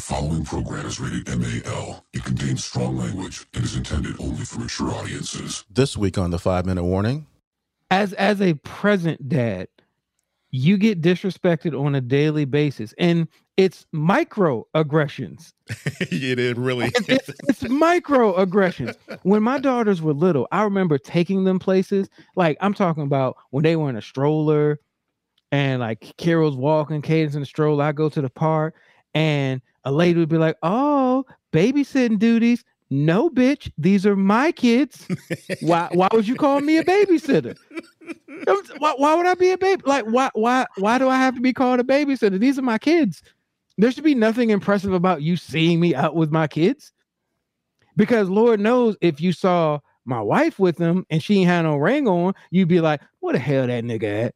following program is rated MAL. It contains strong language and is intended only for mature audiences. This week on the five minute warning. as as a present dad you get disrespected on a daily basis and it's microaggressions it is really. it's, it's, it's microaggressions when my daughters were little i remember taking them places like i'm talking about when they were in a stroller and like carol's walking cadence in the stroller i go to the park and a lady would be like oh babysitting duties? No bitch these are my kids. Why why would you call me a babysitter? Why, why would i be a baby like why why why do i have to be called a babysitter? These are my kids. There should be nothing impressive about you seeing me out with my kids. Because lord knows if you saw my wife with them and she ain't had no ring on you'd be like what the hell that nigga at?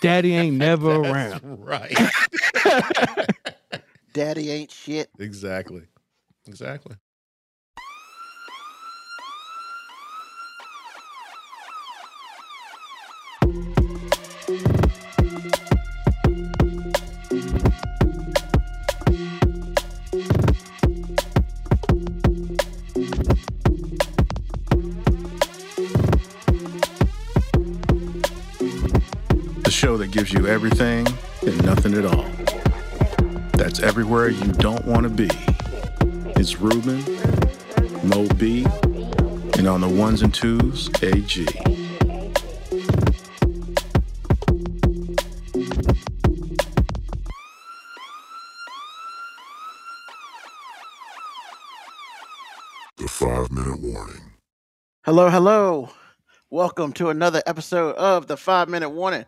Daddy ain't never That's around. right. Daddy ain't shit. exactly. Exactly. The show that gives you everything and nothing at all. That's everywhere you don't want to be. It's Ruben, Mo B, and on the ones and twos, AG. The five minute warning. Hello, hello. Welcome to another episode of the Five Minute Warning.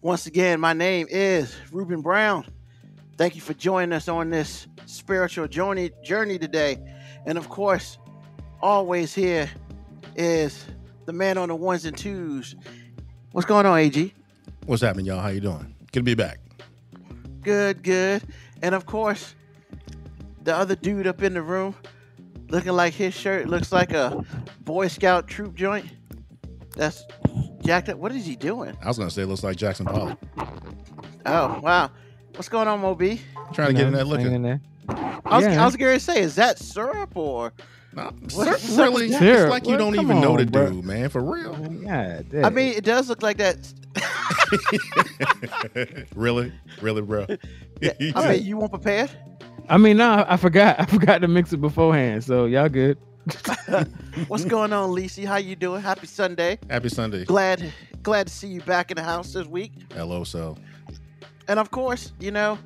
Once again, my name is Ruben Brown. Thank you for joining us on this spiritual journey journey today. And of course, always here is the man on the ones and twos. What's going on, AG? What's happening, y'all? How you doing? Good to be back. Good, good. And of course, the other dude up in the room, looking like his shirt looks like a Boy Scout troop joint. That's jacked up. What is he doing? I was gonna say it looks like Jackson Pollock. Oh, wow. What's going on, Moby? Trying to get in You that looking. in there. I was, Yeah. I was going to say, is that syrup or? Nah, What's sir, really, that? it's like you Well, don't come even know on, the bro. dude, man. For real. God, I mean, it does look like that. really, really, bro. Yeah, I mean, you weren't prepared? I mean, no, I forgot. I forgot to mix it beforehand. So y'all good. What's going on, Lisi? How you doing? Happy Sunday. Happy Sunday. Glad glad to see you back in the house this week. Hello, so And of course, you know,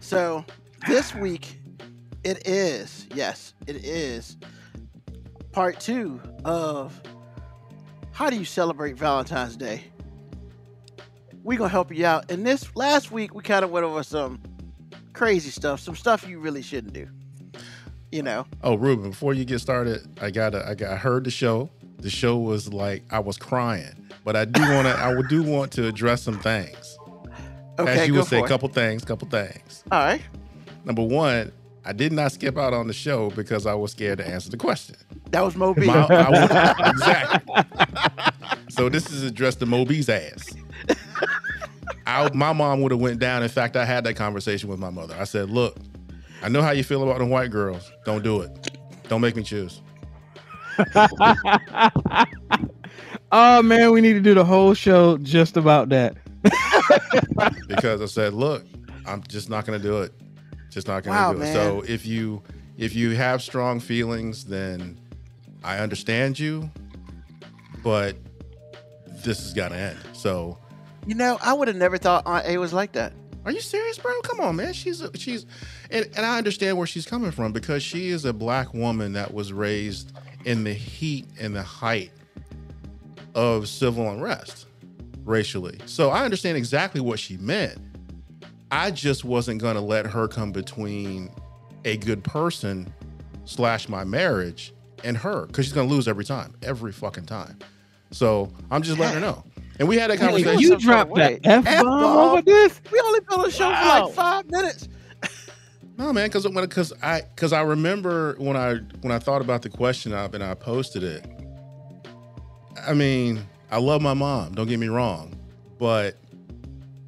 so this week it is, yes, it is part two of how do you celebrate Valentine's Day? We're gonna help you out. And this last week we kind of went over some crazy stuff, some stuff you really shouldn't do. You know. Oh, Ruben, before you get started, I gotta I got I heard the show. The show was like I was crying. But I do wanna I do want to address some things. Okay, As you go would say, a couple things, couple things. All right. Number one, I did not skip out on the show because I was scared to answer the question. That was Moby. My- was- exactly. So this is addressed to Moby's ass. I, my mom would have went down. In fact, I had that conversation with my mother. I said, "Look, I know how you feel about the white girls. Don't do it. Don't make me choose." oh man, we need to do the whole show just about that. because I said, "Look, I'm just not going to do it. Just not going to Wow, do it." So if you if you have strong feelings, then I understand you, but this has got to end. So, you know, I would have never thought Aunt A was like that. are you serious, bro? Come on, man. She's a, she's, and, and I understand where she's coming from because she is a black woman that was raised in the heat and the height of civil unrest racially. So I understand exactly what she meant. I just wasn't going to let her come between a good person slash my marriage and her because she's going to lose every time, every fucking time. So I'm just letting her know. And we had that Hey, conversation. you some sort of dropped that f bomb over this? We only been on the show for like five minutes. No, man, because when because I because I remember when I when I thought about the question up and I posted it. I mean, I love my mom. Don't get me wrong, but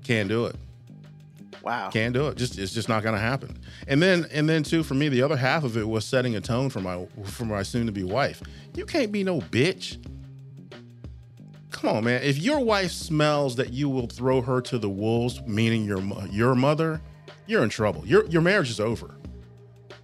can't do it. Wow. Can't do it. Just it's just not going to happen. And then and then too for me, the other half of it was setting a tone for my for my soon to be wife. You can't be no bitch. Come on, man. If your wife smells that you will throw her to the wolves, meaning your your mother, you're in trouble. Your your marriage is over.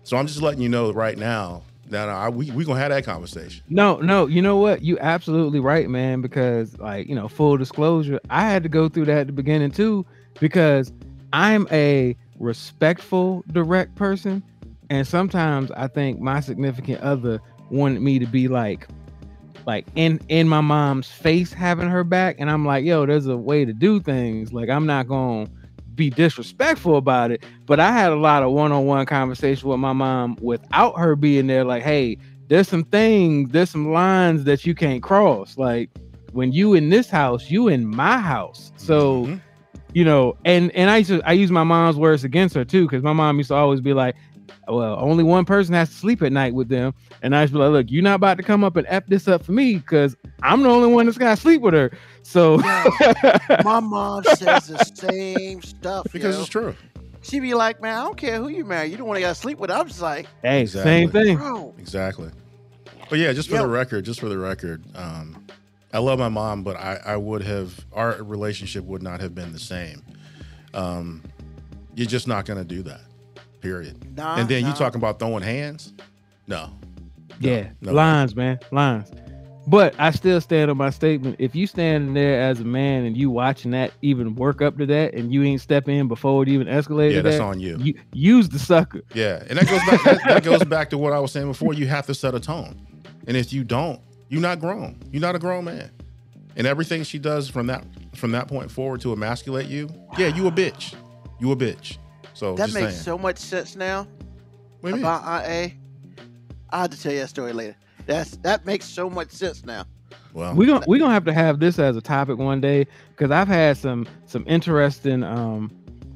So I'm just letting you know right now that I, we we gonna have that conversation. No, no, you know what? You absolutely right, man. Because like you know, full disclosure, I had to go through that at the beginning too, because I'm a respectful, direct person, and sometimes I think my significant other wanted me to be like, like in in my mom's face, having her back, and I'm like, yo, there's a way to do things. Like I'm not gonna be disrespectful about it, but I had a lot of one-on-one conversation with my mom without her being there. Like, hey, there's some things, there's some lines that you can't cross. Like when you in this house, you in my house. So Mhm. you know, and and I used to I use my mom's words against her too, because my mom used to always be like, Well, only one person has to sleep at night with them. And I used to be like, Look, you're not about to come up and F this up for me because I'm the only one that's gotta sleep with her. So My mom says the same stuff. because yo. it's true. She be like, man, I don't care who you marry. You don't want to gotta sleep with. I'm just like, hey, same thing. bro. Exactly. But yeah, just for Yeah. the record, just for the record, um, I love my mom, but I, I would have our relationship would not have been the same. Um, you're just not gonna do that. Period. Nah, and then nah. you talking about throwing hands? No. No, Yeah, no. lines, man, lines. But I still stand on my statement. If you standing there as a man and you watching that even work up to that, and you ain't step in before it even escalated, Yeah, that's that, on you. you use the sucker. Yeah, and that goes back. that, that goes back to what I was saying before. You have to set a tone, and if you don't, you're not grown. You're not a grown man. And everything she does from that from that point forward to emasculate you, yeah, you a bitch. You a bitch. So that just makes saying. so much sense now What do mean? about IA. I have to tell you that story later. That's that makes so much sense now. well, we gonna we gonna have to have this as a topic one day because I've had some some interesting um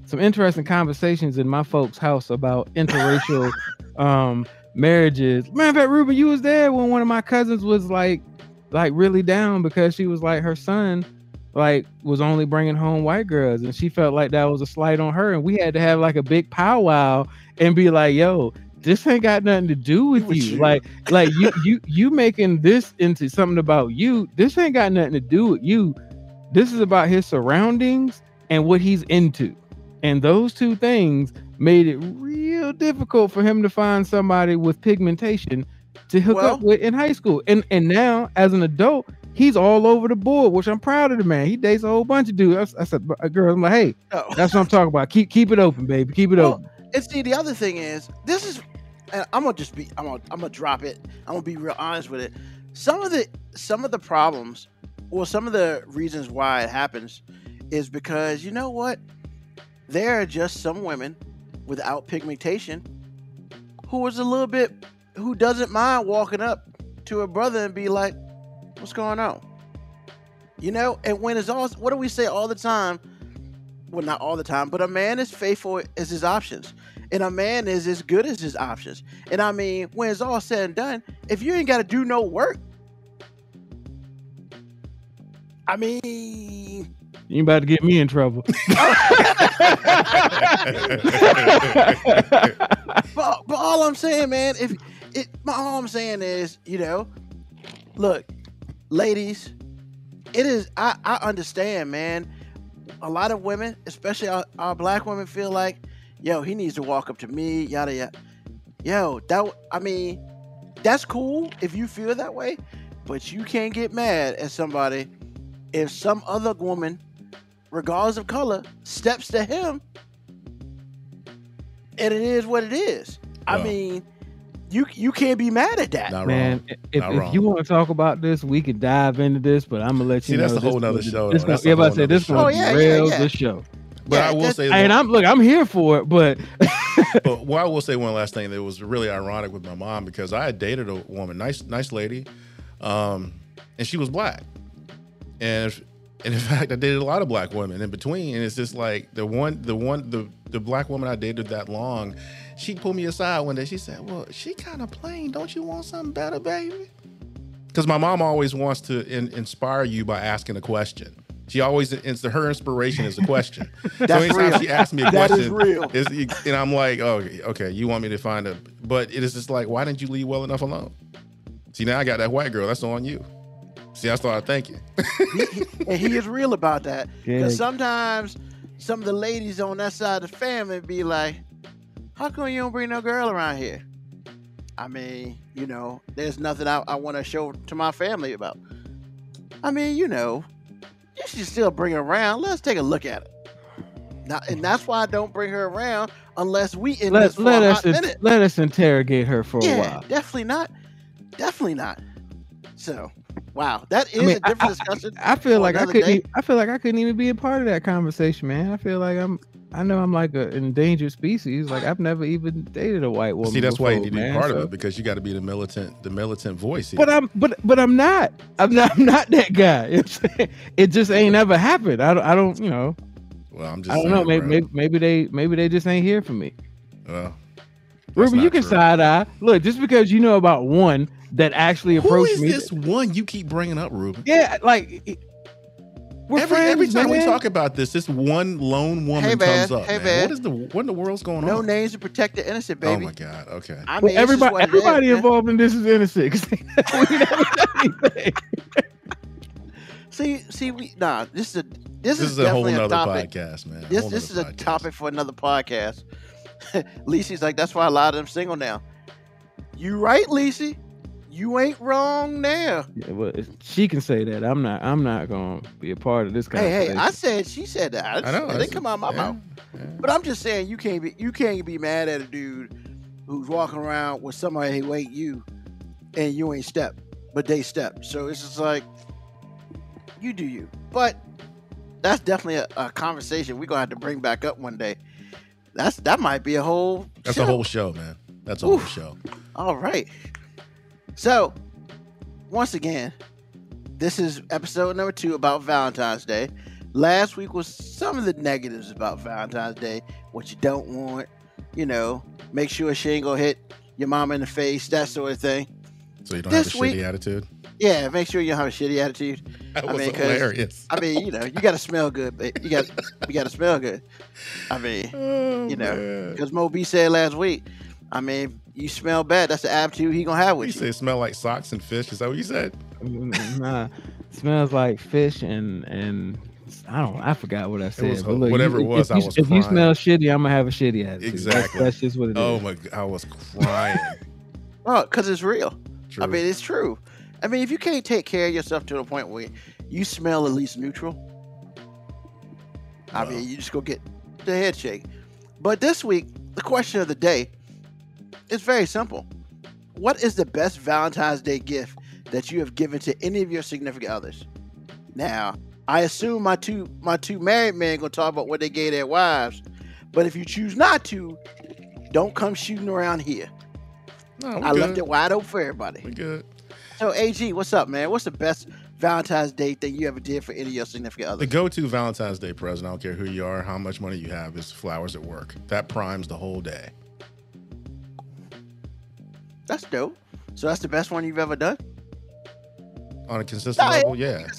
some interesting conversations in my folks' house about interracial um marriages. Matter of fact, Ruben, you was there when one of my cousins was like like really down because she was like her son like was only bringing home white girls and she felt like that was a slight on her and we had to have like a big powwow and be like yo this ain't got nothing to do with With you. you. like like you you you making this into something about you this ain't got nothing to do with you this is about his surroundings and what he's into and those two things made it real difficult for him to find somebody with pigmentation to hook up with in high school and and now as an adult he's all over the board which i'm proud of the man he dates a whole bunch of dudes i, I said "Uh, girl i'm like hey Oh. that's what i'm talking about keep keep it open baby keep it Well, open And see, the other thing is, this is, and I'm gonna just be, I'm gonna, I'm gonna drop it. I'm gonna be real honest with it. Some of the, some of the problems, or some of the reasons why it happens, is because you know what? There are just some women without pigmentation who is a little bit, who doesn't mind walking up to a brother and be like, "What's going on?" You know, and when it's all, what do we say all the time? well, not all the time, but a man is faithful as his options, and a man is as good as his options. And I mean, when it's all said and done, if you ain't got to do no work, I mean, you ain't about to get me in trouble but, but all I'm saying, man, if it, my all I'm saying is, you know, look, ladies, it is. I I understand, man. A lot of women, especially our, our black women, feel like, yo, he needs to walk up to me, yada yada. Yo, that I mean, that's cool if you feel that way, but you can't get mad at somebody if some other woman, regardless of color, steps to him and it is what it is. I mean, you you can't be mad at that. Not Man, wrong. if, Not if you want to talk about this, we could dive into this, but I'm gonna let See, you know. that's a whole nother gonna- show, This though. gonna, That's a yeah, about whole to say nother this show. gonna Oh, be yeah, yeah, real. yeah. This show, But Yeah, I will say, and I'm look, I'm here for it, but but well, I will say one last thing that was really ironic with my mom because I had dated a woman, nice, nice lady, um, and she was black, and if- and in fact, I dated a lot of black women in between, and it's just like the one, the one, the the black woman I dated that long, she pulled me aside one day. She said, "Well, she kind of plain. Don't you want something better, baby?" Because my mom always wants to in, inspire you by asking a question. She always it's her inspiration is a question. so anytime real. she asks me a That is question, real. and I'm like, oh, okay, okay, you want me to find a, but it is just like, why didn't you leave well enough alone? See, now I got that white girl. That's on you. See, I started thinking. and he is real about that. Because sometimes some of the ladies on that side of the family be like, "How come you don't bring no girl around here?" I mean, you know, there's nothing I, I want to show to my family about. I mean, you know, you should still bring her around. Let's take a look at it. Now, and that's why I don't bring her around unless we in this Let, for let a us hot in- minute. let us interrogate her for a Yeah, while. definitely not. Definitely not. So, wow, that is I mean, a different I- discussion. I feel like I couldn't. day. e- I feel like I couldn't even be a part of that conversation, man. I feel like I'm. I know I'm like an endangered species. Like I've never even dated a white woman. See, that's why you need to be man, part of it because you got to be the militant, the militant voice. Here. But I'm. But but I'm not. I'm not. I'm not that guy. You know what I'm saying? it just ain't ever happened. I don't. I don't. You know. well, I'm just. I don't saying, know. Maybe, maybe maybe they maybe they just ain't here for me. Well, that's Ruben, you not can true. side eye. Look, just because you know about one that actually Who approached is me. this one you keep bringing up, Ruben? Yeah, like we're every friends, every time we talk about this, this one lone woman Hey, comes up. Hey, man. man. What is the what in the world's going No on? No names to protect the innocent, oh baby. Oh my god. Okay. I mean, it's just everybody, what it is, everybody man. involved in this is innocent. 'cause they- we never done anything. See, see, we nah. This is a this, This is, is a whole definitely nother topic. podcast, man. This Whole this is nother a topic for another podcast. Lisi's like, that's why a lot of them single now. You right, Lisi? You ain't wrong now. Yeah, well, she can say that. I'm not. I'm not gonna be a part of this Hey, conversation. hey, I said she said that. I, I know. It didn't come out of my yeah, mouth. yeah. But I'm just saying, you can't be you can't be mad at a dude who's walking around with somebody who ain't you, and you ain't step, but they step. So it's just like you do you. But that's definitely a, a conversation we're gonna have to bring back up one day. That's that might be a whole. That's show. a whole show, man. That's a whole show. All right. So, once again, this is episode number two about Valentine's Day. Last week was some of the negatives about Valentine's Day, what you don't want, you know, make sure she ain't gonna hit your mom in the face, that sort of thing. So you don't This have a week- shitty attitude. Yeah, make sure you don't have a shitty attitude. That I was mean, 'cause- hilarious. I mean, you know, you gotta smell good, but you got you gotta smell good. I mean, Oh, you know, because Mo B said last week, I mean, you smell bad, that's the attitude he gonna have you with say you. it smell like socks and fish. Is that what you said? nah, smells like fish and and I don't. I forgot what I said. was look, whatever you- it was, if I you, was If you smell shitty, I'm gonna have a shitty attitude. Exactly. That's, just what it oh is. Oh my! I was crying. Oh, well, because it's real. True. I mean, it's true. I mean, if you can't take care of yourself to the point where you smell at least neutral, I mean, you just go get the head shake. But this week, the question of the day is very simple. What is the best Valentine's Day gift that you have given to any of your significant others? Now, I assume my two my two married men gonna talk about what they gave their wives, but if you choose not to, don't come shooting around here. no, I good. left it wide open for everybody. We good. So, AG, what's up, man? What's the best Valentine's Day thing you ever did for any of your significant other? The go-to Valentine's Day present, I don't care who you are, how much money you have, is flowers at work. That primes the whole day. That's dope. So that's the best one you've ever done. On a consistent level, yeah. It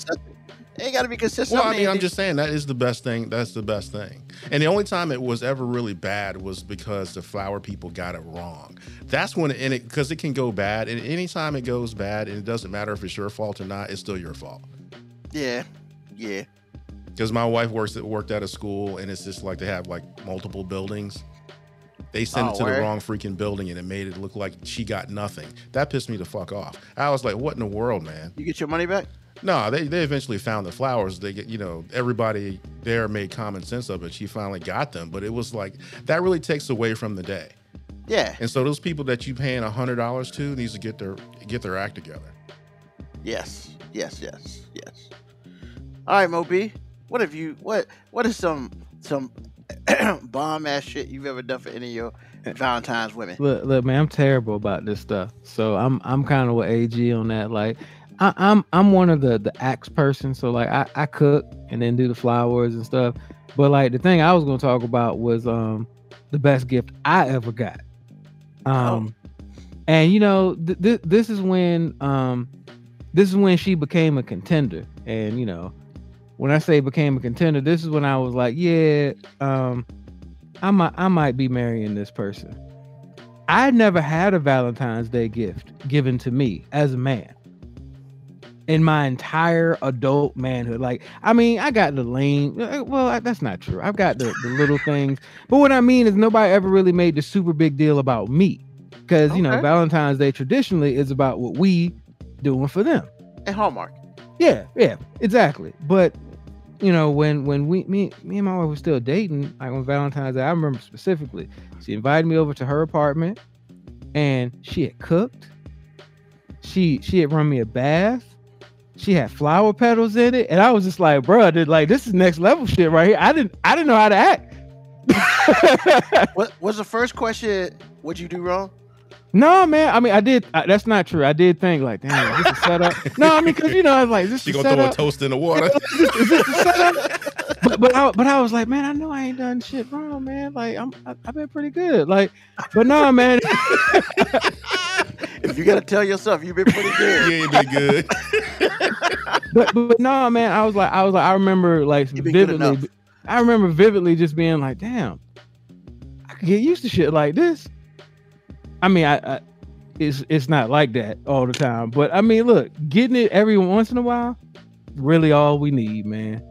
ain't got to be consistent. Well, I mean, I'm just saying that is the best thing. That's the best thing. And the only time it was ever really bad was because the flower people got it wrong. That's when, and it because it can go bad. And anytime it goes bad, and it doesn't matter if it's your fault or not, it's still your fault. yeah, yeah. Because my wife works at worked at a school, and it's just like they have like multiple buildings. They sent Oh, it to word? the wrong freaking building, and it made it look like she got nothing. That pissed me the fuck off. I was like, "What in the world, man?" You get your money back? No, they, they eventually found the flowers. They get, you know, everybody there made common sense of it. She finally got them, but it was like that really takes away from the day. Yeah, And so those people that you paying a hundred dollars to needs to get their get their act together. yes, yes, yes, yes. All right, Moby. What have you? What What is some some bomb ass shit you've ever done for any of your Valentine's women? Look, look, man, I'm terrible about this stuff. So I'm I'm kind of with AG on that. Like, I, I'm I'm one of the the axe person. So like, I I cook and then do the flowers and stuff. But like, the thing I was gonna talk about was um the best gift I ever got. Um, and you know, th- th- this is when um this is when she became a contender, and you know, when I say became a contender, this is when I was like, yeah, um, I might I might be marrying this person. I never had a Valentine's Day gift given to me as a man in my entire adult manhood. Like, I mean, I got the lame. Well, I- that's not true. I've got the, the little things, but what I mean is nobody ever really made the super big deal about me, because you know Valentine's Day traditionally is about what we doing for them. And Hallmark. Yeah, yeah, exactly. But you know, when when we me me and my wife were still dating, like on Valentine's Day, I remember specifically, she invited me over to her apartment, and she had cooked. She she had run me a bath. She had flower petals in it, and I was just like, bro, dude, like this is next level shit right here. I didn't I didn't know how to act. What was the first question? What'd you do wrong? No, man. I mean, I did. I, that's not true. I did think like, damn, is this a setup? no, I mean, because you know, I was like, this She gonna throw a toast in the water. is this the setup? but but I, but I was like, man, I know I ain't done shit wrong, man. Like I'm I, I've been pretty good. Like, but no, man. If you gotta tell yourself, you've been pretty good. Yeah you ain't been good. but but no, man. I was like, I was like, I remember like You've been good vividly. I remember vividly just being like, damn, I could get used to shit like this. I mean, I, I it's it's not like that all the time, but I mean, look, getting it every once in a while, really all we need, man.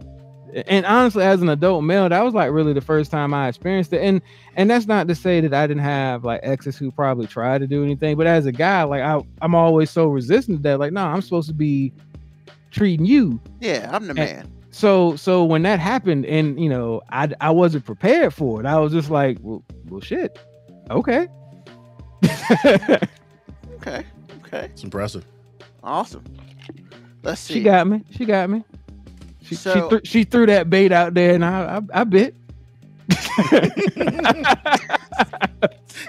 And honestly, as an adult male, that was like really the first time I experienced it. And and that's not to say that I didn't have like exes who probably tried to do anything, but as a guy, like I I'm always so resistant to that. Like, no, I'm supposed to be treating you Yeah, I'm the man. so so when that happened and you know i i wasn't prepared for it i was just like well, well shit okay Okay. Okay. It's impressive. Awesome. Let's see. she got me she got me she, So- she, threw she threw that bait out there and i i, I bit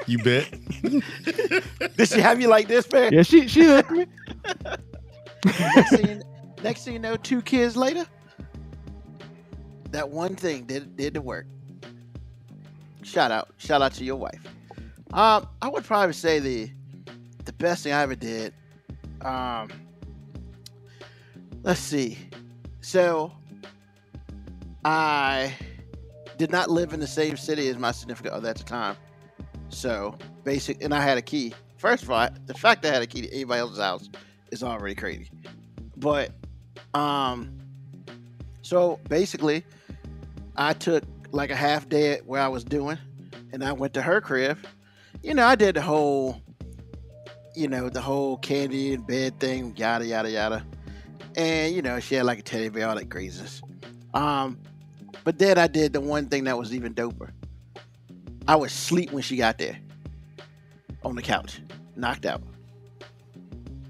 You bet. Did she have you like this, man? yeah she she hooked me next, thing you, next thing you know, two kids later, that one thing did did the work. Shout out, shout out to your wife. Um, I would probably say the the best thing I ever did. Um, let's see. So, I did not live in the same city as my significant other at the time. So basic, and I had a key. First of all, the fact that I had a key to anybody else's house is already crazy. But um so basically I took like a half day at where I was doing and I went to her crib. You know, I did the whole you know, the whole candy and bed thing, yada yada yada. And you know, she had like a teddy bear, all that craziness. Um but then I did the one thing that was even doper. I would sleep when she got there on the couch, knocked out.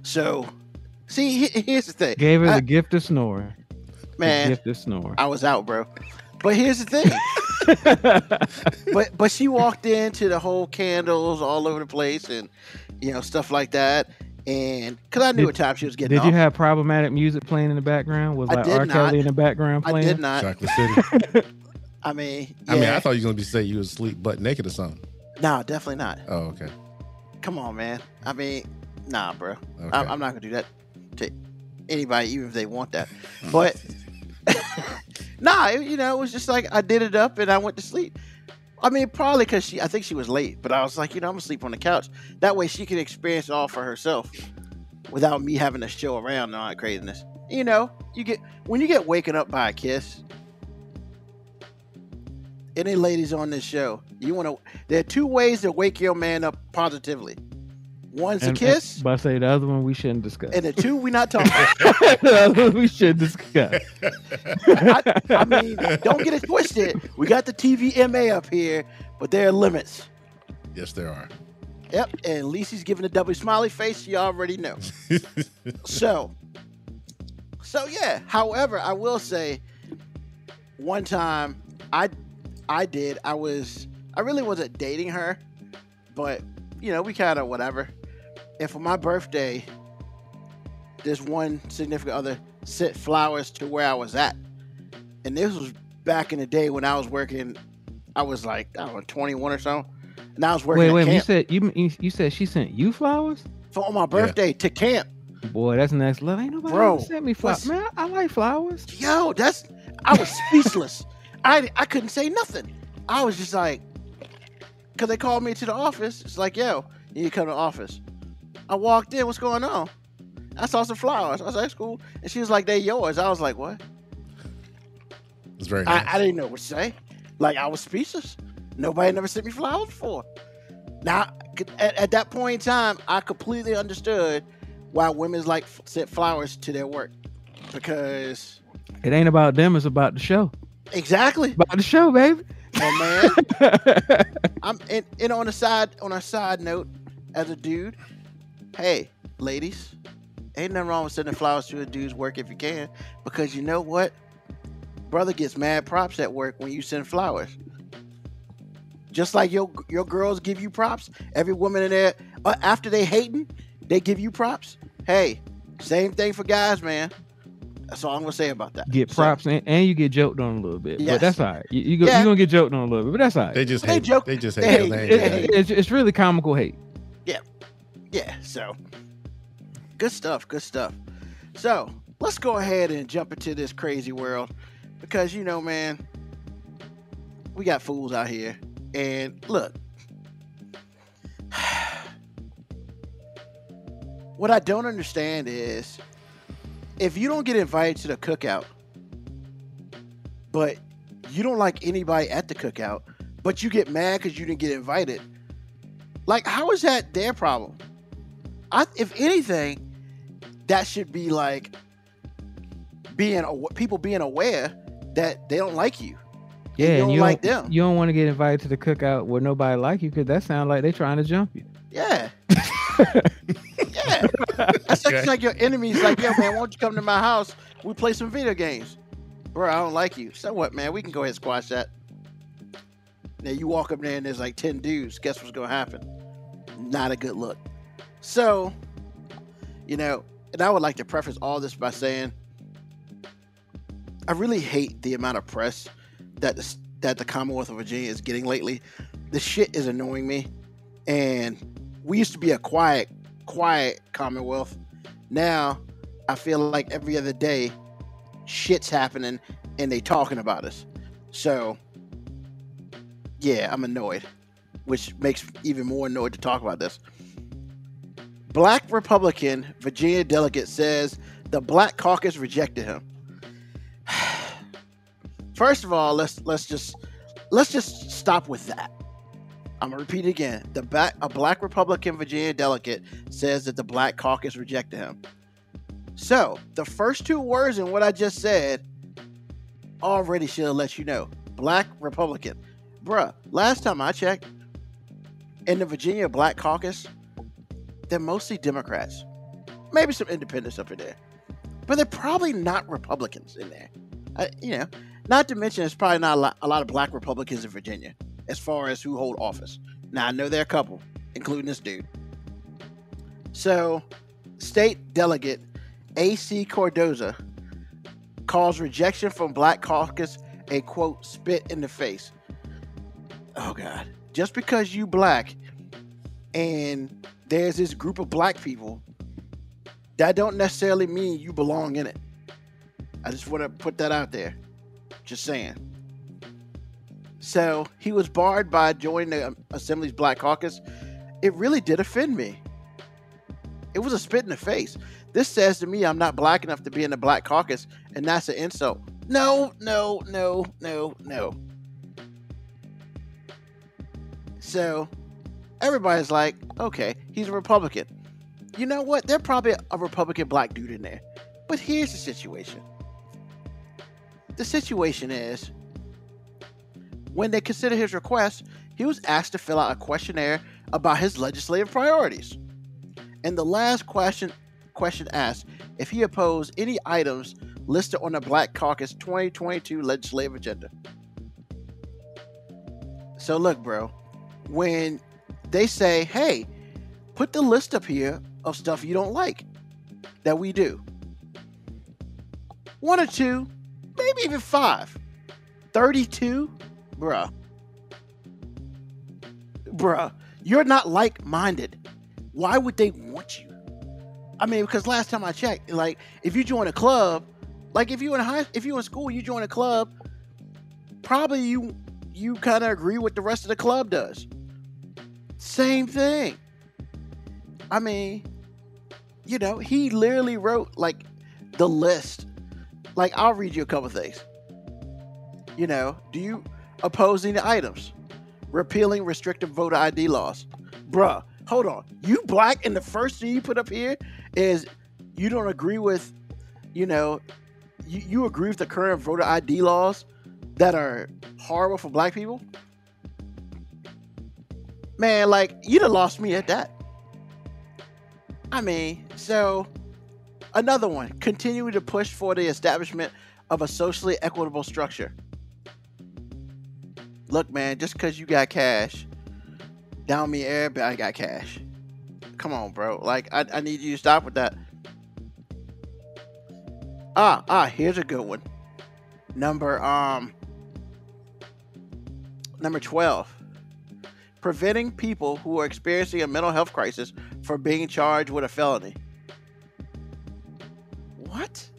So, see, he- here's the thing, gave her I- the gift of snoring the man. gift of snoring I was out, bro. But here's the thing. but but she walked into the whole candles all over the place and you know stuff like that. And because I knew Did- what time she was getting did off. you have problematic music playing in the background was I like did r kelly in the background playing? I did not. Chocolate City. I mean, I mean. I thought you were gonna be say you was asleep butt naked or something. no, definitely not. Oh, okay. Come on, man. I mean, nah, bro. Okay. I'm, I'm not gonna do that to anybody, even if they want that. Mm. But nah, you know, it was just like I did it up and I went to sleep. I mean, probably because she, I think she was late, but I was like, you know, I'm gonna sleep on the couch. That way, she can experience it all for herself without me having to show around and all that craziness. You know, you get when you get waken up by a kiss. Any ladies on this show, you want to? There are two ways to wake your man up positively. One's a uh, kiss, and- but I say the other one we shouldn't discuss and the two we not talking about. the other we should discuss I, I mean, don't get it twisted. We got the TVMA up here, but there are limits. Yes, there are. Yep, and Lisi's giving a double smiley face. You already know. so, so yeah. However, I will say, one time I, I did. I was. I really wasn't dating her, but you know, we kind of whatever. And for my birthday, this one significant other sent flowers to where I was at, and this was back in the day when I was working. I was like I don't know, 21 or so, and I was working wait at wait you said you, you you said she sent you flowers for my birthday to camp. boy that's next level ain't nobody Bro, sent me flowers man I, I like flowers Yo, that's I was speechless. I I couldn't say nothing. I was just like, cause they called me to the office. It's like, yo, you need to come to the office. I walked in. What's going on? I saw some flowers. I was like, cool. And she was like, they yours. I was like, what? It's very nice. I, I didn't know what to say. Like I was speechless. Nobody never sent me flowers before. Now, at, at that point in time, I completely understood why women's like f- sent flowers to their work because It ain't about them, it's about the show. exactly. About the show, baby. And man, I'm and, and on a side on a side note, as a dude, hey, ladies, ain't nothing wrong with sending flowers to a dude's work if you can, because you know what? Brother gets mad props at work when you send flowers. Just like your your girls give you props, every woman in there uh, after they hating, they give you props. Hey, same thing for guys, man. That's all I'm gonna say about that. get So, props and, and you get joked on a little bit. Yes. But that's all right. You, you go, Yeah. you're gonna get joked on a little bit, but that's all right. they just They hate. joke- They just hate. hate- They hate. it- it's, it's really comical hate. Yeah, so good stuff, good stuff. So let's go ahead and jump into this crazy world because you know, man, we got fools out here. And look, what I don't understand is if you don't get invited to the cookout, but you don't like anybody at the cookout, but you get mad because you didn't get invited. Like, how is that their problem? I, if anything, that should be like being people being aware that they don't like you. Yeah, you and don't you like don't, them. You don't want to get invited to the cookout where nobody like you because that sounds like they trying to jump you. Yeah. yeah. That's Okay. like, like your enemies like, yo, man, won't you come to my house? We play some video games. Bro, I don't like you. So what, man? We can go ahead and squash that. Now you walk up there and there's like 10 dudes. Guess what's going to happen? Not a good look. So, you know, and I would like to preface all this by saying I really hate the amount of press that the, that the Commonwealth of Virginia is getting lately. The shit is annoying me. And we used to be a quiet, quiet Commonwealth. Now I feel like every other day shit's happening and they talking about us. So yeah, I'm annoyed, which makes even more annoyed to talk about this. Black Republican Virginia delegate says the Black Caucus rejected him. First of all, let's let's just let's just stop with that. I'm gonna repeat it again. The back, a Black Republican Virginia delegate says that the Black Caucus rejected him. So the first two words in what I just said already should let you know. Black Republican, bruh. Last time I checked, in the Virginia Black Caucus, they're mostly Democrats, maybe some independents up in there, but they're probably not Republicans in there. You know, not to mention there's probably not a lot, a lot of Black Republicans in Virginia as far as who hold office. Now I know there are a couple, including this dude. So, state delegate AC Cordoza calls rejection from Black Caucus a quote spit in the face. Oh God! Just because you black and there's this group of black people, that don't necessarily mean you belong in it. I just want to put that out there. Just saying. So he was barred by joining the um, Assembly's Black Caucus. It really did offend me. It was a spit in the face. This says to me I'm not black enough to be in the Black Caucus, and that's an insult. No, no, no, no, no. So everybody's like, okay, he's a Republican. You know what? They're probably a Republican black dude in there. But here's the situation the situation is when they considered his request, he was asked to fill out a questionnaire about his legislative priorities. And the last question question asked if he opposed any items listed on the Black Caucus 2022 legislative agenda. So look, bro, when they say, "Hey, put the list up here of stuff you don't like that we do." One or two, maybe even five. 32? Bruh. Bruh, you're not like minded. Why would they want you? I mean, because last time I checked, like, if you join a club, Like if you in high, if you in school, you join a club, probably you you kind of agree with the rest of the club does. Same thing. I mean, you know, he literally wrote like the list. Like I'll read you a couple things. You know, do you opposing the items? Repealing restrictive voter ID laws. Bruh, hold on. You black and the first thing you put up here is you don't agree with, you know, you, you agree with the current voter ID laws that are horrible for black people? Man, like you'd have lost me at that. I mean, so another one, continuing to push for the establishment of a socially equitable structure. Look, man, just because you got cash, down me everybody got cash. Come on, bro. Like, I, I need you to stop with that. Ah, ah, here's a good one. Number um number 12. Preventing people who are experiencing a mental health crisis from being charged with a felony. What?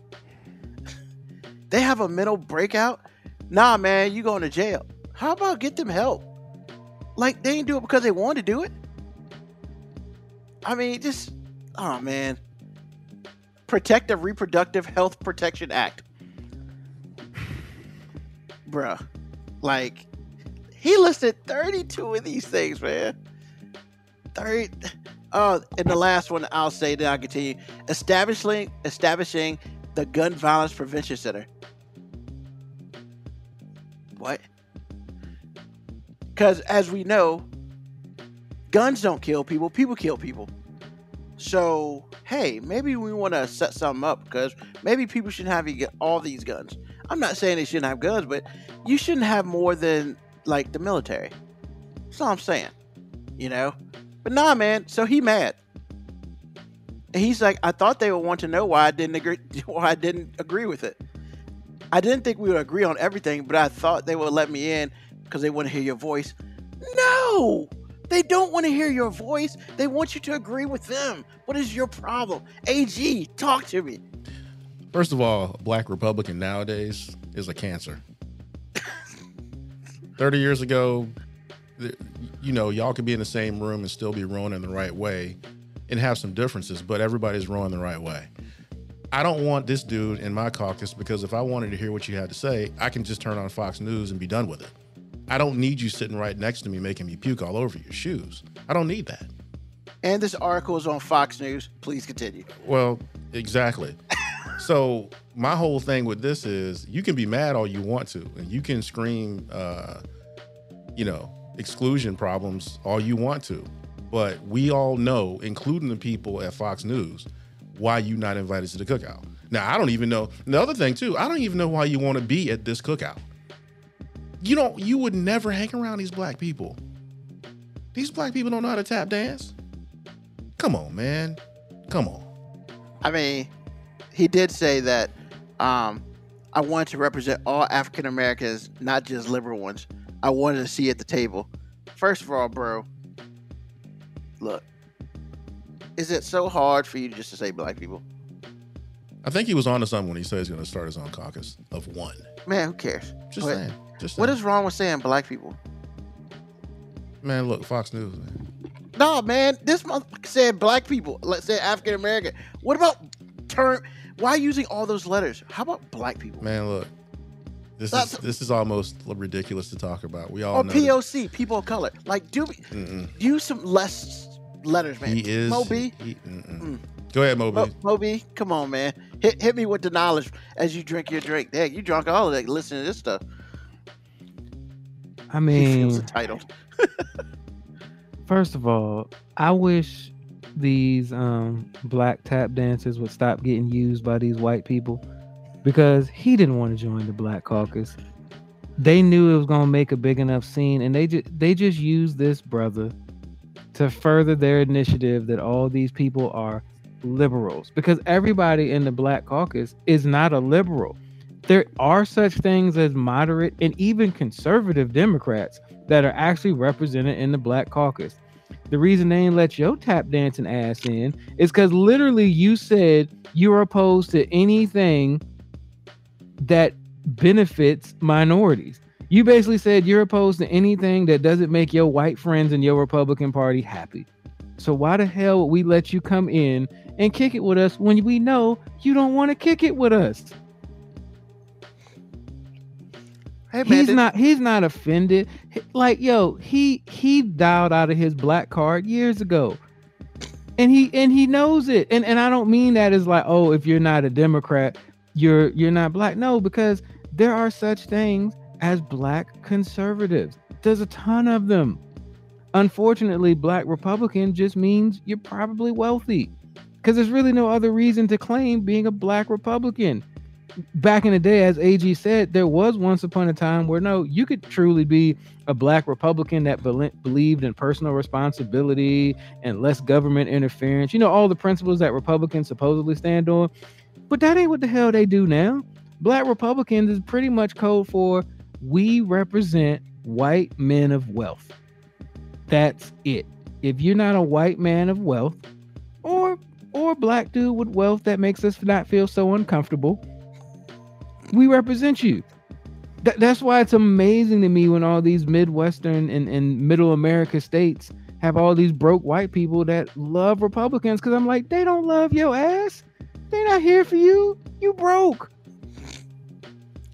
they have a mental breakout? Nah, man, you going to jail. How about get them help? Like they didn't do it because they wanted to do it. I mean, just oh man. Protective Reproductive Health Protection Act. Bruh. Like he listed 32 of these things, man. 30 Oh, and the last one I'll say, then I'll continue. Establishing establishing the Gun Violence Prevention Center. What? Because as we know, guns don't kill people, people kill people. So, hey, maybe we want to set something up because maybe people shouldn't have all these guns. I'm not saying they shouldn't have guns, but you shouldn't have more than like the military. That's all I'm saying. You know? But nah, man. So he mad. And he's like, I thought they would want to know why I didn't agree why I didn't agree with it. I didn't think we would agree on everything, but I thought they would let me in because they want to hear your voice. No! They don't want to hear your voice. They want you to agree with them. What is your problem? AG, talk to me. First of all, a black Republican nowadays is a cancer. 30 years ago, you know, y'all could be in the same room and still be rowing in the right way and have some differences, but everybody's rowing the right way. I don't want this dude in my caucus because if I wanted to hear what you had to say, I can just turn on Fox News and be done with it. I don't need you sitting right next to me making me puke all over your shoes. I don't need that. And this article is on Fox News. Please continue. Well, exactly. So my whole thing with this is you can be mad all you want to, and you can scream, uh, you know, exclusion problems all you want to, but we all know, including the people at Fox News, why you not invited to the cookout. Now I don't even know. The other thing too, I don't even know why you want to be at this cookout you don't you would never hang around these black people. These black people don't know how to tap dance. Come on, man. Come on. I mean, he did say that um, I wanted to represent all African Americans, not just liberal ones. I wanted to see at the table. First of all, bro, look, is it so hard for you just to say black people? I think he was on to something when he said he's going to start his own caucus of one. Man, who cares? Just saying. Just what is wrong with saying black people? Man, look, Fox News, man. No, man, this motherfucker said black people. Let's say African American. What about term? Why using all those letters? How about black people? Man, look, this That's, is this is almost ridiculous to talk about. We all or POC, that. people of color. Like, do Mm-mm. use some less letters, man. He is Moby. He, mm. Go ahead, Moby. Mo- Moby, come on, man. Hit hit me with the knowledge as you drink your drink. Dang, you drunk all of that listening to this stuff. I mean, he feels entitled. first of all, I wish these um, black tap dancers would stop getting used by these white people because he didn't want to join the black caucus. They knew it was going to make a big enough scene, and they just they just used this brother to further their initiative that all these people are liberals because everybody in the black caucus is not a liberal there are such things as moderate and even conservative Democrats that are actually represented in the Black Caucus. The reason they didn't let your tap dancing ass in is because literally you said you're opposed to anything that benefits minorities. You basically said you're opposed to anything that doesn't make your white friends in your Republican Party happy. So why the hell would we let you come in and kick it with us when we know you don't want to kick it with us? Hey man, he's did- not he's not offended. Like yo, he he dialed out of his black card years ago. And he and he knows it. And and I don't mean that as like, oh, if you're not a Democrat, you're you're not black. No, because there are such things as black conservatives. There's a ton of them. Unfortunately, black Republican just means you're probably wealthy. Because there's really no other reason to claim being a black Republican back in the day, as AG said, there was once upon a time where no, you could truly be a black Republican that bel- believed in personal responsibility and less government interference. You know, all the principles that Republicans supposedly stand on. But that ain't what the hell they do now. Black Republicans is pretty much code for we represent white men of wealth. That's it. If you're not a white man of wealth, or or black dude with wealth that makes us not feel so uncomfortable, we represent you. Th- that's why it's amazing to me when all these Midwestern and, and Middle America states have all these broke white people that love Republicans. Cause I'm like, they don't love your ass. They're not here for you. You broke.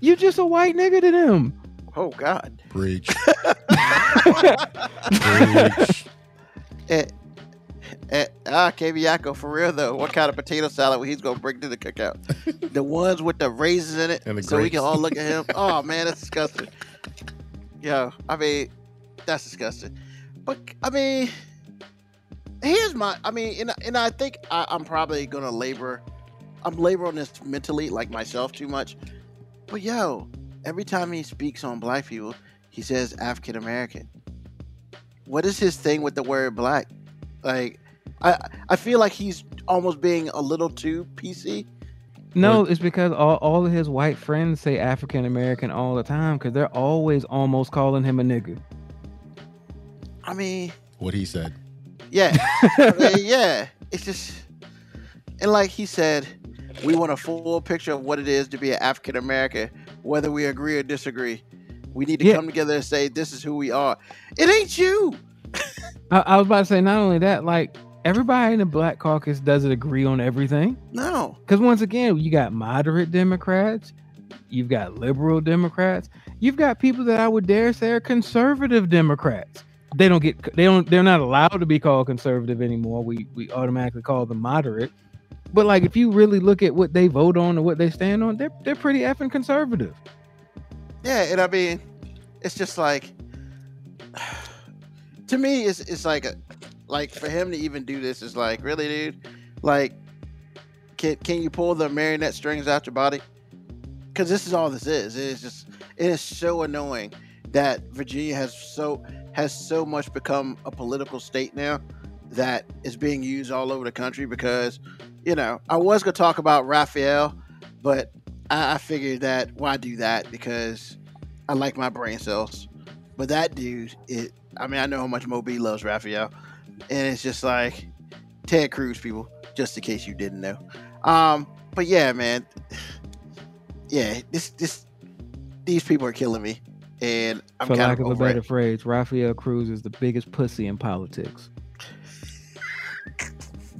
You just a white nigga to them. oh God. Preach. Preach. Eh, eh, ah, KB Yako, for real though. What kind of potato salad he's gonna bring to the cookout? the ones with the raisins in it, so we can all look at him. Oh man, that's disgusting. Yo, I mean, that's disgusting. But I mean, here's my. I mean, and, and I think I, I'm probably gonna labor. I'm laboring this mentally, like myself, too much. But yo, every time he speaks on black people, he says African American. What is his thing with the word black? Like, I I feel like he's almost being a little too PC. No, it's because all, all of his white friends say African American all the time because they're always almost calling him a nigga. I mean, What he said. yeah, I mean, yeah. It's just, and like he said, we want a full picture of what it is to be an African American, whether we agree or disagree. We need to Yeah. come together and say this is who we are. It ain't you. I, I was about to say, not only that, like everybody in the Black Caucus doesn't agree on everything. No. Because once again, you got moderate Democrats, you've got liberal Democrats, you've got people that I would dare say are conservative Democrats. They don't get, they don't, they're not allowed to be called conservative anymore. We we automatically call them moderate. But like, if you really look at what they vote on and what they stand on, they're they're pretty effing conservative. Yeah, and I mean, it's just like to me, it's it's like a like for him to even do this is like really, dude. Like, can can you pull the marionette strings out your body? Because this is all this is. It is just it is so annoying that Virginia has so has so much become a political state now that is being used all over the country. Because you know, I was gonna talk about Rafael, but I, I figured that why do that because I like my brain cells. But that dude, it I mean I know how much Moby loves Rafael, and it's just like Ted Cruz people, just in case you didn't know. Um, but yeah, man, yeah, this this these people are killing me, and I'm For kind lack of of a better it. phrase, Rafael Cruz is the biggest pussy in politics.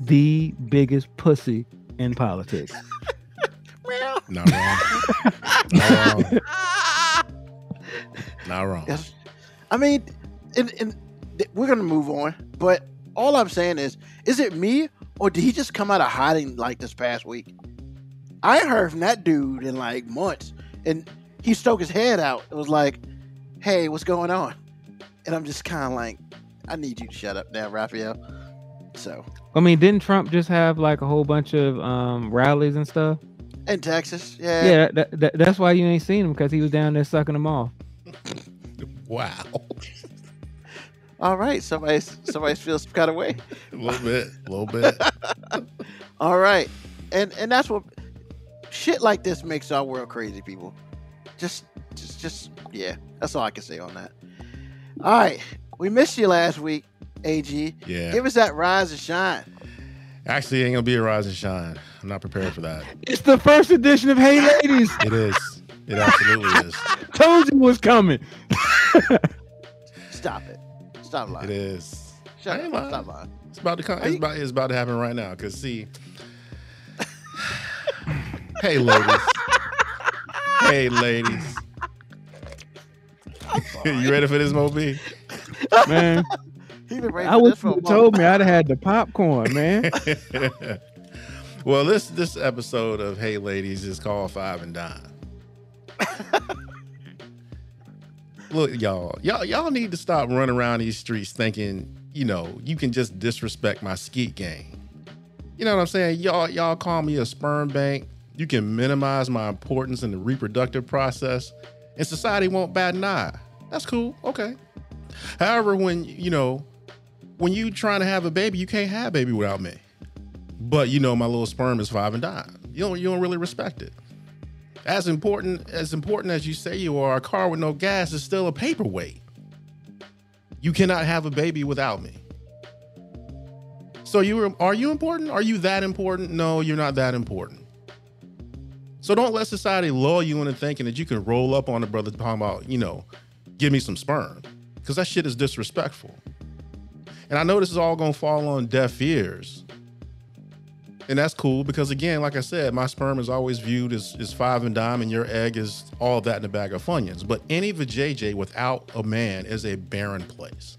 the biggest pussy in politics. Meow. Not wrong. Not wrong. Not wrong. I mean, and, and th- we're gonna move on. But all I'm saying is, is it me or did he just come out of hiding like this past week? I heard from that dude in like months, and he stuck his head out. It was like, "Hey, what's going on?" And I'm just kind of like, "I need you to shut up now, Rafael." So I mean, didn't Trump just have like a whole bunch of um, rallies and stuff? in Texas, yeah, Yeah, that, that, that's why you ain't seen him because he was down there sucking them off. Wow. All right, somebody somebody feels some kind of way. A little bit. A little bit. All right, and and that's what shit like this makes our world crazy, people. Just, just, just, yeah. That's all I can say on that. All right, we missed you last week, Ag. Yeah. Give us that rise and shine. Actually, it ain't gonna be a rise and shine. I'm not prepared for that. It's the first edition of Hey Ladies. It is. It absolutely is. Told you was coming. Stop it. Stop lying. is. Shut I ain't up. lying. Stop lying. It's about to come. It's about, it's about to happen right now. Cause see, hey ladies, hey ladies, you ready for this, Moby? Man, He been I for wish you a had month. told me I'd have had the popcorn, man. well, this this episode of Hey Ladies is called Five and Dime. Look, y'all, y'all, y'all need to stop running around these streets thinking, you know, you can just disrespect my skeet game. You know what I'm saying? Y'all, y'all call me a sperm bank. You can minimize my importance in the reproductive process, and society won't bat an eye. That's cool. Okay. However, when you know, when you trying to have a baby, you can't have a baby without me. But you know, my little sperm is five and dime. You don't, you don't really respect it. As important as important as you say you are, a car with no gas is still a paperweight. You cannot have a baby without me. So you are you important? Are you that important? No, you're not that important. So don't let society lull you into thinking that you can roll up on a brother talking about, you know, give me some sperm. Because that shit is disrespectful. And I know this is all gonna fall on deaf ears. And that's cool because again, like I said, my sperm is always viewed as, as five and dime, and your egg is all that in a bag of funyuns. But any vajayjay without a man is a barren place.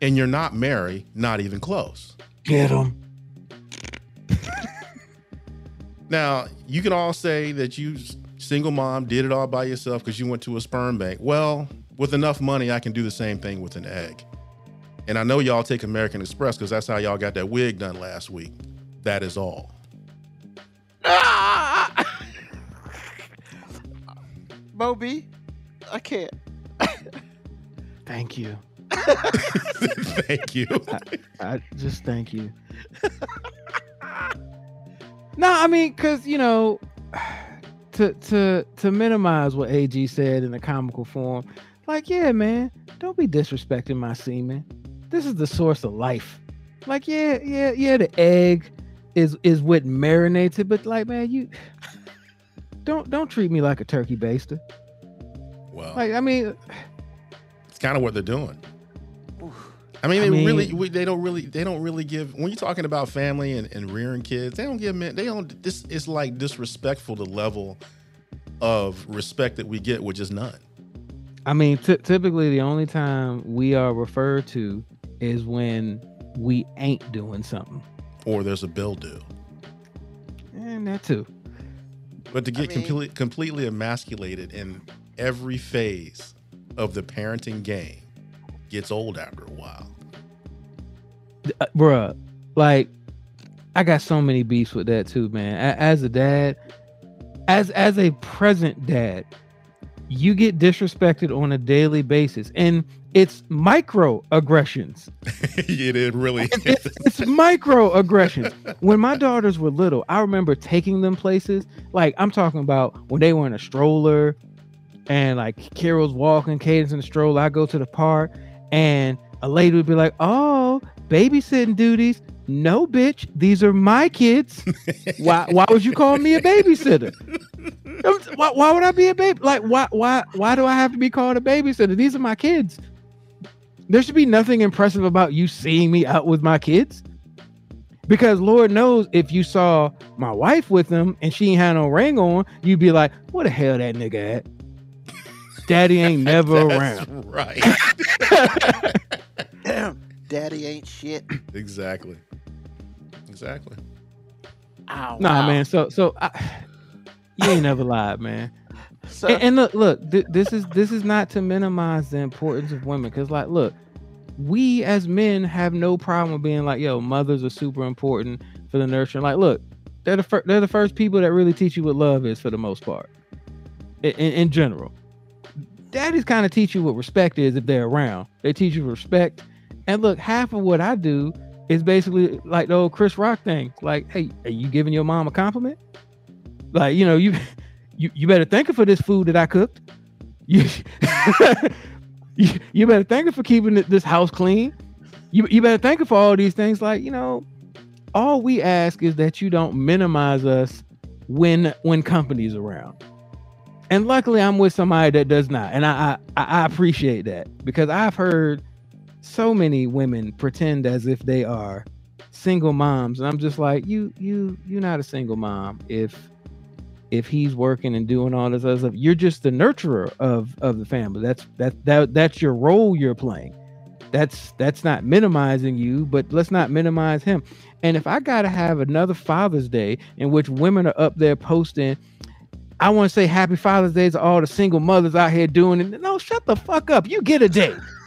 And you're not married, not even close. Get him. Now, you can all say that you single mom did it all by yourself because you went to a sperm bank. Well, with enough money, I can do the same thing with an egg. And I know y'all take American Express because that's how y'all got that wig done last week. That is all. Ah! Moby, I can't. Thank you. Thank you. I just thank you. no, I mean, cause you know, to to to minimize what AG said in a comical form, like, yeah, man, don't be disrespecting my semen. This is the source of life. Like, yeah, yeah, yeah, the egg is is what marinates it, but like, man, you don't don't treat me like a turkey baster. Well, Like, I mean, it's kind of what they're doing. I mean, I they mean- really, we, they don't really, they don't really give. When you're talking about family and, and rearing kids, they don't give men. They don't. This is like disrespectful the level of respect that we get, which is none. I mean, ty- typically the only time we are referred to is when we ain't doing something, Or there's a bill due. and that too. But to get mean- complete, completely emasculated in every phase of the parenting game gets old after a while. Uh, bruh, like I got so many beefs with that too, man. As a dad, as as a present dad, you get disrespected on a daily basis, and it's microaggressions. it, it really it's, it's microaggressions. When my daughters were little, I remember taking them places. Like I'm talking about when they were in a stroller, and like Carol's walking, Cadence in the stroller. I go to the park, and a lady would be like, "Oh, babysitting duties." No, bitch, these are my kids. why? Why would you call me a babysitter? Why, why would I be a baby? Like, why? Why? Why do I have to be called a babysitter? These are my kids. There should be nothing impressive about you seeing me out with my kids. Because Lord knows if you saw my wife with them and she ain't had no ring on, you'd be like, "What the hell that nigga at? Daddy ain't never That's around." right. Daddy ain't shit. exactly. Exactly. Ow. Nah, wow. man. So, so I, you ain't never lied, man. So, and, and look, look, th- this is this is not to minimize the importance of women, because like, look, we as men have no problem with being like, yo, mothers are super important for the nurturing. Like, look, they're the fir- they're the first people that really teach you what love is for the most part, in, in, in general. Daddies kind of teach you what respect is if they're around. They teach you respect. And look, half of what I do is basically like the old Chris Rock thing. Like, hey, are you giving your mom a compliment? Like, you know, you you, you better thank her for this food that I cooked. You, you, better thank her for keeping this house clean. You, you better thank her for all these things. Like, you know, all we ask is that you don't minimize us when when company's around. and luckily I'm with somebody that does not, and I I, I appreciate that because I've heard so many women pretend as if they are single moms, and I'm just like, you you you're not a single mom if if he's working and doing all this other stuff. You're just the nurturer of of the family. That's that that that's your role you're playing. That's that's not minimizing you, but let's not minimize him. And if I gotta have another Father's Day in which women are up there posting I want to say happy Father's Day to all the single mothers out here doing it. No, shut the fuck up. You get a day.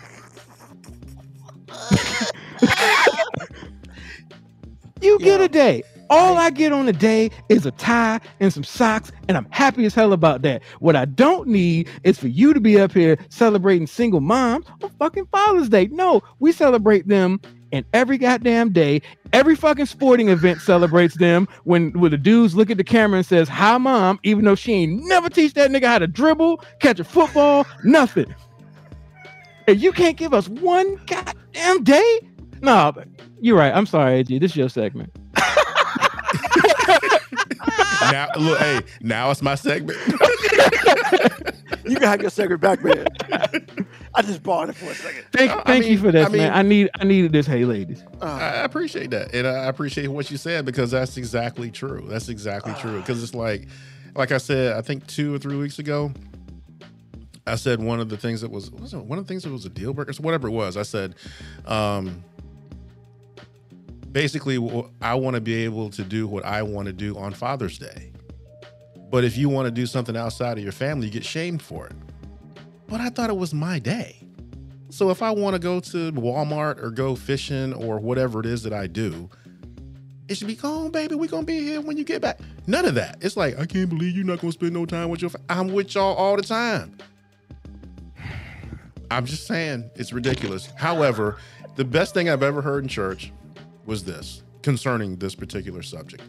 you get Yo. a day. All I get on a day is a tie and some socks, and I'm happy as hell about that. What I don't need is for you to be up here celebrating single moms on fucking Father's Day. No, we celebrate them in every goddamn day. Every fucking sporting event celebrates them when, when the dudes look at the camera and says, Hi, mom, even though she ain't never teach that nigga how to dribble, catch a football, nothing. And you can't give us one goddamn day? No, but you're right. I'm sorry, AG. This is your segment. now, look, hey, now it's my segment. You can have your segment back, man. I just borrowed it for a second. Thank, I thank you mean- for that, I mean- man. I need I needed this. Hey, ladies. Uh, I appreciate that, and I appreciate what you said because that's exactly true. That's exactly true. Because it's like, like I said, I think two or three weeks ago, I said one of the things that was was it one of the things that was a deal breaker, so whatever it was. I said, um, basically, I want to be able to do what I want to do on Father's Day. But if you want to do something outside of your family, you get shamed for it. But I thought it was my day. So if I want to go to Walmart or go fishing or whatever it is that I do, it should be, go on, baby, we're to be here when you get back. None of that. It's like, I can't believe you're not to spend no time with your. I'm with y'all all the time. I'm just saying, it's ridiculous. However, the best thing I've ever heard in church was this concerning this particular subject.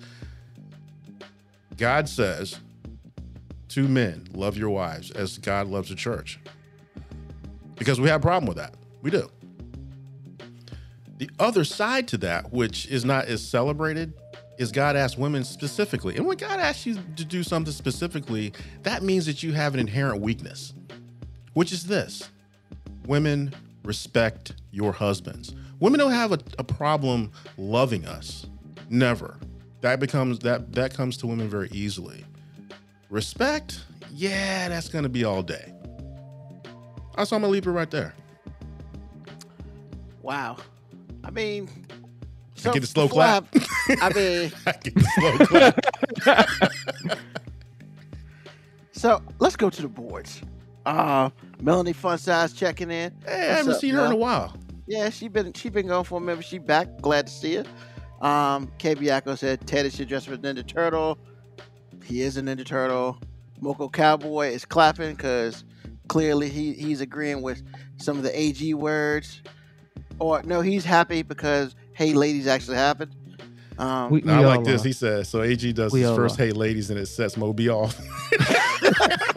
God says, to men, love your wives as God loves the church because we have a problem with that. We do. The other side to that, which is not as celebrated, is God asks women specifically. And when God asks you to do something specifically, that means that you have an inherent weakness, which is this women respect your husbands. Women don't have a, a problem loving us. Never. That becomes that that comes to women very easily. Respect, yeah, that's gonna be all day. That's I'm gonna leave it right there. wow. I mean, I get a slow before I- clap. I mean, I get the slow clap. so let's go to the boards. Uh, Melanie Fun Size checking in. Hey, I haven't up, seen her in a while. Yeah, she been she been going for a minute. She back. Glad to see her. Um, KB Yako said Teddy should dress as a Ninja Turtle. He is a Ninja Turtle. Moko Cowboy is clapping because clearly he, he's agreeing with some of the AG words. Or no, he's happy because hey ladies actually happened. Um, We, I like this. are. He says so. Ag does We his first are. "Hey ladies" and it sets Moby off.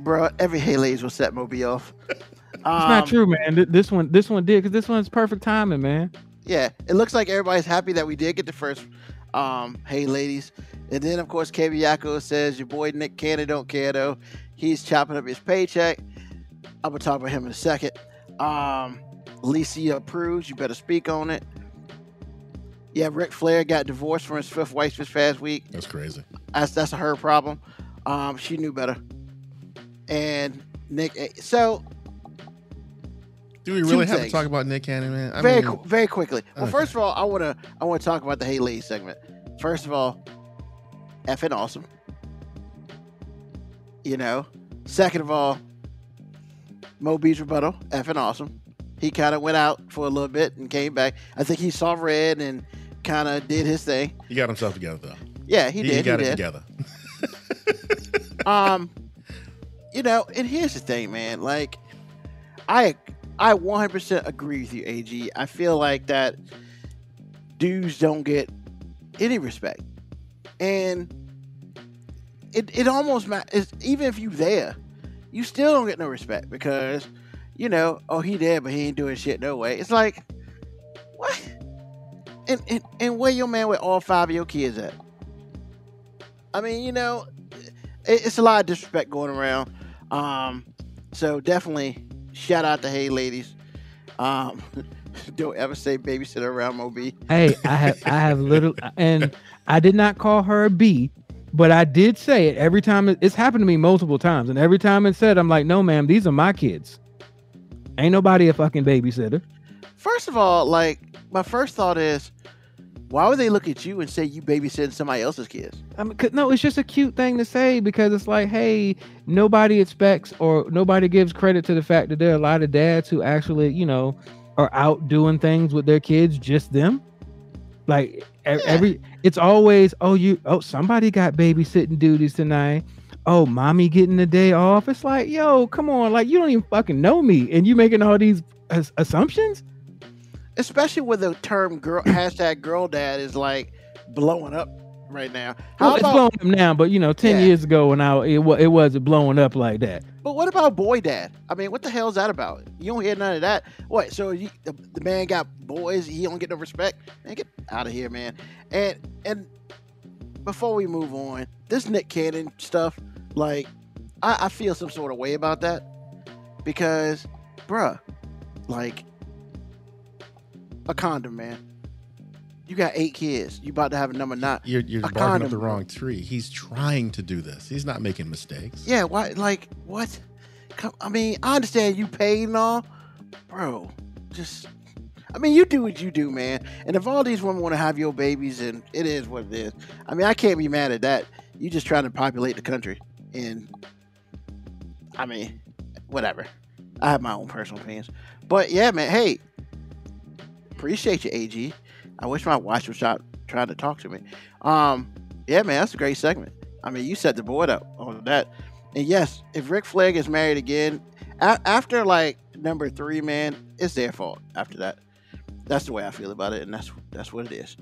bro, every hey ladies will set Moby off. It's not true, man. This one, this one did because this one's perfect timing, man. Yeah, it looks like everybody's happy that we did get the first um hey ladies. And then of course KB Yako says your boy Nick Cannon don't care though. He's chopping up his paycheck. I'm gonna talk about him in a second. Um Lisa approves, you better speak on it. Yeah, Ric Flair got divorced from his fifth wife this past week. That's crazy. That's that's her problem. Um, she knew better. And Nick, eh, so Do we really have to talk about Nick Cannon, man? I very mean, qu- very quickly. Well, okay. first of all, I wanna I wanna talk about the Hey segment. First of all, effing awesome. You know. Second of all, Mo Beach rebuttal, effing awesome. He kind of went out for a little bit and came back. I think he saw red and kind of did his thing. he got himself together though. Yeah, he, He, did. got he it did. together. um you know and here's the thing man like i i 100% agree with you ag i feel like that dudes don't get any respect. And it, it almost matters even if you there you still don't get no respect because you know oh he there but he ain't doing shit no way. It's like what? And, and and where your man with all five of your kids at? I mean you know it, it's a lot of disrespect going around. Um, so definitely shout out to Hey ladies. Um, don't ever say babysitter around Moby. Hey, I have I have little and I did not call her a B, but I did say it every time it, it's happened to me multiple times, and every time it said, I'm like, no, ma'am, these are my kids. Ain't nobody a fucking babysitter. First of all, like my first thought is, why would they look at you and say you babysitting somebody else's kids? I mean, 'cause- no, it's just a cute thing to say because it's like, hey, nobody expects or nobody gives credit to the fact that there are a lot of dads who actually, you know, are out doing things with their kids, just them. Like Yeah. every, it's always, oh, you, oh, somebody got babysitting duties tonight. Oh, mommy getting the day off. It's like, yo, come on, like you don't even fucking know me, and you making all these as- assumptions. Especially when the term girl hashtag girl dad is like blowing up right now. How Well, it's blowing up now, but you know, ten Yeah. years ago when I it, it wasn't blowing up like that. but what about boy dad? I mean, what the hell is that about? You don't hear none of that. What? So you, the, the man got boys, he don't get no respect. Man, get out of here, man. And and before we move on, this Nick Cannon stuff, like, I, I feel some sort of way about that because, bruh, like, a condom, man. You got eight kids. You about to have a number nine. You're, you're barking up the wrong tree. He's trying to do this. He's not making mistakes. Yeah, why? Like, what? Come, I mean, I understand you paid and all, bro. Just, I mean, you do what you do, man. And if all these women want to have your babies, and it is what it is. I mean, I can't be mad at that. You just trying to populate the country, and I mean, whatever. I have my own personal opinions, but yeah, man. Hey, appreciate you, AG. I wish my watch was try, trying to talk to me. Um, yeah, man, that's a great segment. I mean, you set the board up on that. And yes, if Ric Flair gets married again, a- after like number three, man, it's their fault. After that, that's the way I feel about it, and that's that's what it is.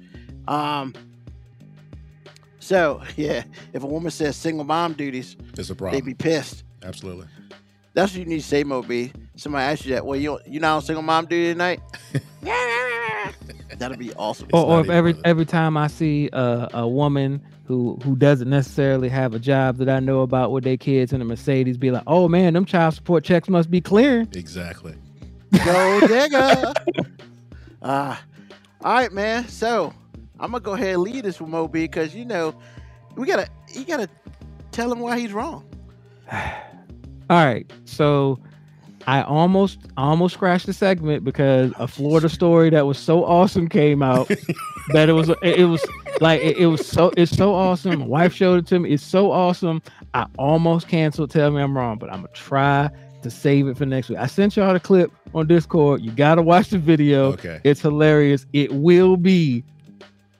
Um. So yeah, if a woman says single mom duties, It's a problem. They'd be pissed. Absolutely. That's what you need to say, Moby. Somebody asked you that. Well, you you not on single mom duty tonight? That'll be awesome. or, or if every worth it. every time I see a, a woman who who doesn't necessarily have a job that I know about with their kids in a Mercedes, be like, "Oh man, them child support checks must be clearing." Exactly. Go digger. Ah, all right, man. So I'm gonna go ahead and lead this with Moby because you know we gotta you gotta tell him why he's wrong. All right, so I almost almost scratched the segment because a Florida story that was so awesome came out that it was it, was like it, it was so it's so awesome. My wife showed it to me. It's so awesome. I almost canceled. Tell me I'm wrong, but I'm gonna try to save it for next week. I sent y'all the clip on Discord. You gotta watch the video. Okay. It's hilarious. It will be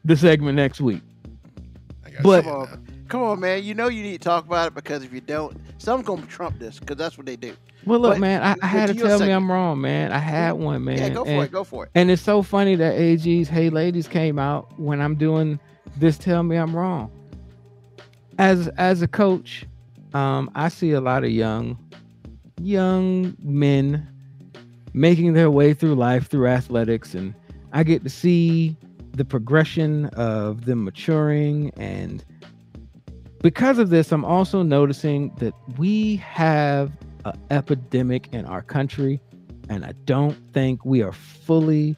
the segment next week. But- Come on, man. You know you need to talk about it because if you don't, someone's gonna trump this because that's what they do. Well, look, But- man, I, I had to tell me. I'm wrong, man. I had one, man. yeah, go for and- it. Go for it. And it's so funny that AG's Hey Ladies came out when I'm doing this Tell Me I'm Wrong. As as a coach, um, I see a lot of young young men making their way through life through athletics and I get to see the progression of them maturing and because of this I'm also noticing that we have an epidemic in our country and I don't think we are fully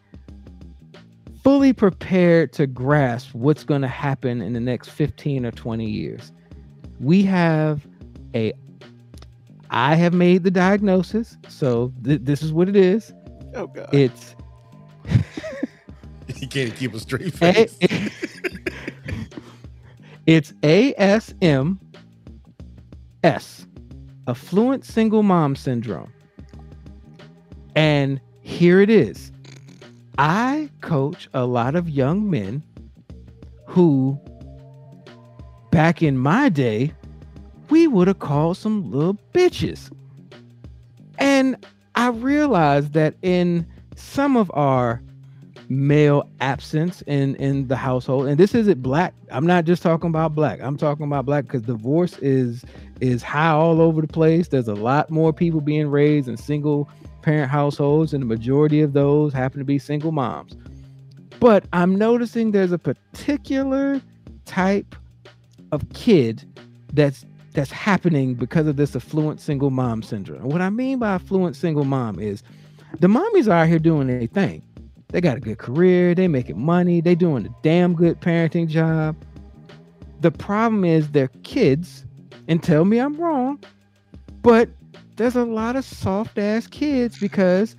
fully prepared to grasp what's going to happen in the next 15 or 20 years. We have a I have made the diagnosis, so th- this is what it is. Oh god. It's you can't keep a straight face. it's ASMS, affluent single mom syndrome. And here it is. I coach a lot of young men who back in my day we would have called some little bitches. And I realized that in some of our male absence in in the household. And this isn't black. I'm not just talking about black. I'm talking about black because divorce is is high all over the place. There's a lot more people being raised in single parent households and the majority of those happen to be single moms. But i'm noticing there's a particular type of kid that's that's happening because of this affluent single mom syndrome. What I mean by affluent single mom is the mommies are out here doing their thing. They got a good career, they making money, they doing a damn good parenting job. The problem is their kids, and tell me I'm wrong, but there's a lot of soft ass kids because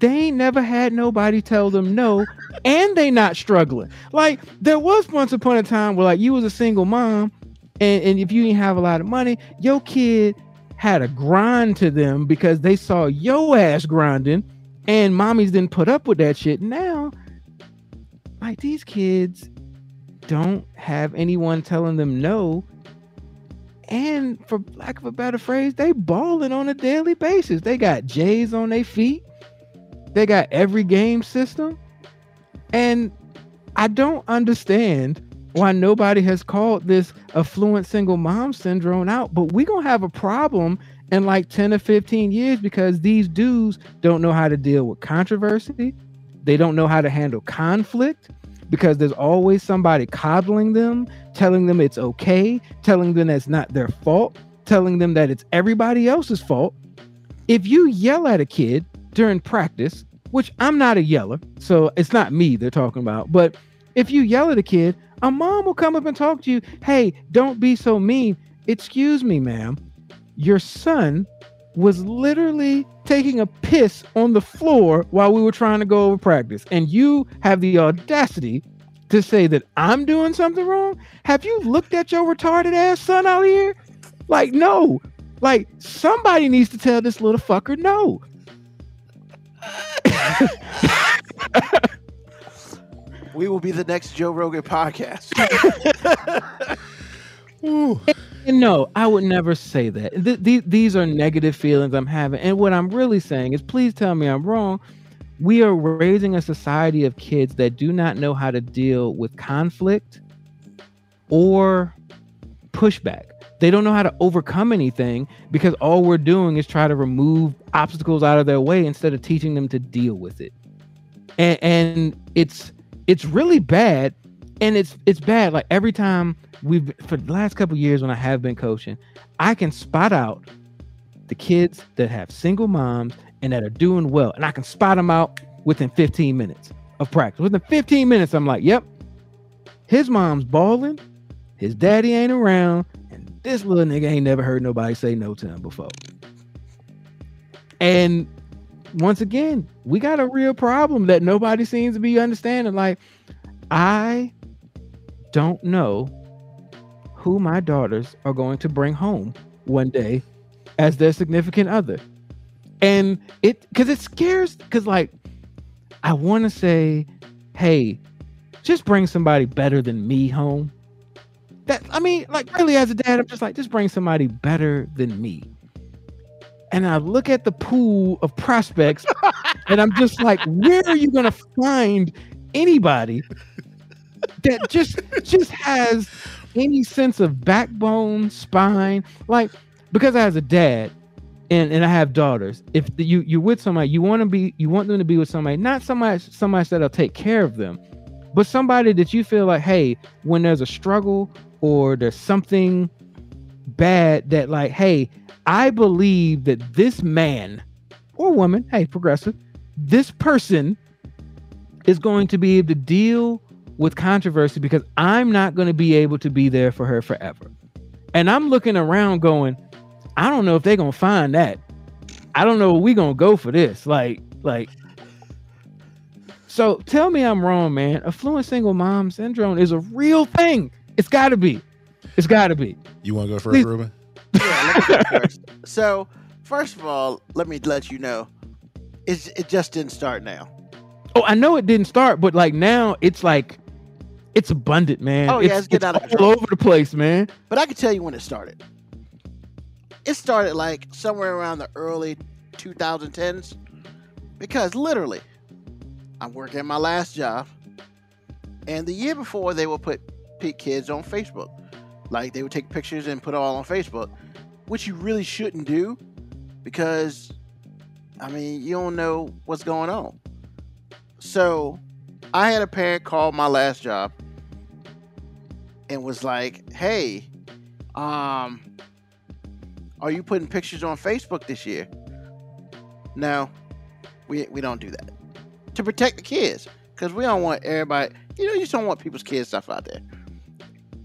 they ain't never had nobody tell them no and they not struggling. Like there was once upon a time where like you was a single mom and, and if you didn't have a lot of money, your kid had a grind to them because they saw your ass grinding and mommies didn't put up with that shit. Now, like these kids don't have anyone telling them no. And for lack of a better phrase, they balling on a daily basis. They got J's on their feet. They got every game system. And I don't understand why nobody has called this affluent single mom syndrome out, but we're gonna have a problem in like 10 or 15 years because these dudes don't know how to deal with controversy. They don't know how to handle conflict because there's always somebody coddling them, telling them it's okay, telling them that's not their fault, telling them that it's everybody else's fault. If you yell at a kid during practice, which I'm not a yeller, so it's not me they're talking about, but if you yell at a kid, a mom will come up and talk to you, hey, don't be so mean. Excuse me, ma'am. Your son was literally taking a piss on the floor while we were trying to go over practice. And you have the audacity to say that I'm doing something wrong? Have you looked at your retarded ass son out here? Like, no. Like, somebody needs to tell this little fucker no. We will be the next Joe Rogan podcast. No, I would never say that. Th- th- these are negative feelings I'm having. And what I'm really saying is, please tell me I'm wrong. We are raising a society of kids that do not know how to deal with conflict or pushback. They don't know how to overcome anything because all we're doing is try to remove obstacles out of their way instead of teaching them to deal with it. And, and it's it's really bad and it's it's bad like every time we've for the last couple years when i have been coaching i can spot out the kids that have single moms and that are doing well and i can spot them out within 15 minutes of practice within 15 minutes i'm like yep his mom's balling his daddy ain't around and this little nigga ain't never heard nobody say no to him before and once again, we got a real problem that nobody seems to be understanding. Like, I don't know who my daughters are going to bring home one day as their significant other. And it because it scares because like I want to say, hey, just bring somebody better than me home. That I mean, like really as a dad, I'm just like, just bring somebody better than me and I look at the pool of prospects and I'm just like, where are you gonna find anybody that just just has any sense of backbone, spine? Like, because I as a dad and, and I have daughters, if you you're with somebody, you want to be you want them to be with somebody, not somebody somebody that'll take care of them, but somebody that you feel like, hey, when there's a struggle or there's something bad that like, hey, I believe that this man or woman, hey, progressive, this person is going to be able to deal with controversy because I'm not going to be able to be there for her forever. And I'm looking around going, I don't know if they're going to find that. I don't know if we're going to go for this. Like, like, so tell me I'm wrong, man. Affluent single mom syndrome is a real thing. It's got to be. It's got to be. You want to go first, Please. Ruben? Yeah, let me go first. So, first of all, let me let you know, it's, it just didn't start now. Oh, I know it didn't start, but like now it's like it's abundant, man. Oh, yeah, it's, it's getting out of all control. over the place, man. But I can tell you when it started. It started like somewhere around the early 2010s because literally, I'm working at my last job, and the year before they would put kids on Facebook. Like they would take pictures and put it all on Facebook, which you really shouldn't do because, I mean, you don't know what's going on. So, I had a parent call my last job and was like, "Hey, um, Are you putting pictures on Facebook this year? No, we we don't do that to protect the kids because we don't want everybody. You know, you just don't want people's kids stuff out there.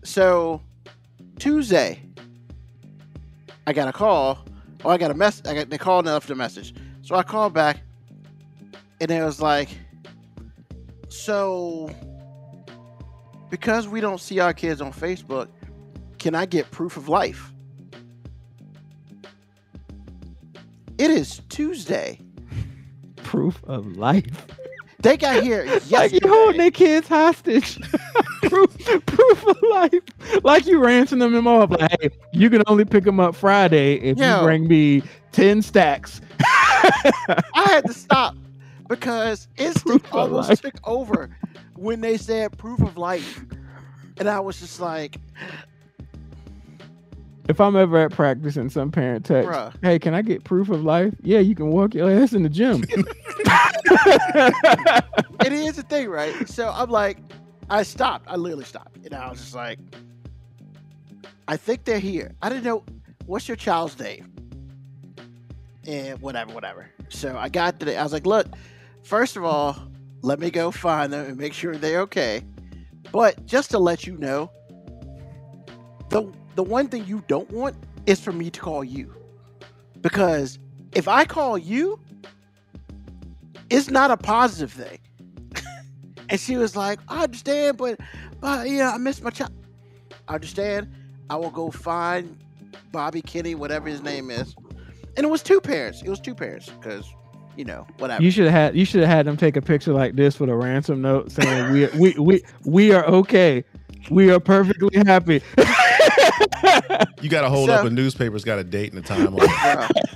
So Tuesday, I got a call, Oh, I got a mess. I got they called and left a message. So I called back, and it was like, so because we don't see our kids on Facebook, can I get proof of life? It is Tuesday. Proof of life. They got here yesterday. Like you holding their kids hostage. proof, proof of life. Like you ransom them off. Like, hey, you can only pick them up Friday if Yo. you bring me 10 stacks. I had to stop because instinct almost took over when they said proof of life. And I was just like, If I'm ever at practice and some parent text, Bruh. hey, can I get proof of life? Yeah, you can walk your ass in the gym. it is a thing, right? So I'm like, I stopped. I literally stopped. And I was just like, I think they're here. I didn't know what's your child's name? And whatever, whatever. So I got to the, I was like, look, first of all, let me go find them and make sure they're okay. But just to let you know, the the one thing you don't want is for me to call you. Because if I call you, it's not a positive thing. and she was like, I understand, but but yeah, I miss my child. I understand. I will go find Bobby Kenny, whatever his name is. And it was two parents. It was two parents because, you know, whatever. you should have had you should have had them take a picture like this with a ransom note saying we we we we are okay. We are perfectly happy. You got to hold So- up a newspaper's got a date and a time on it.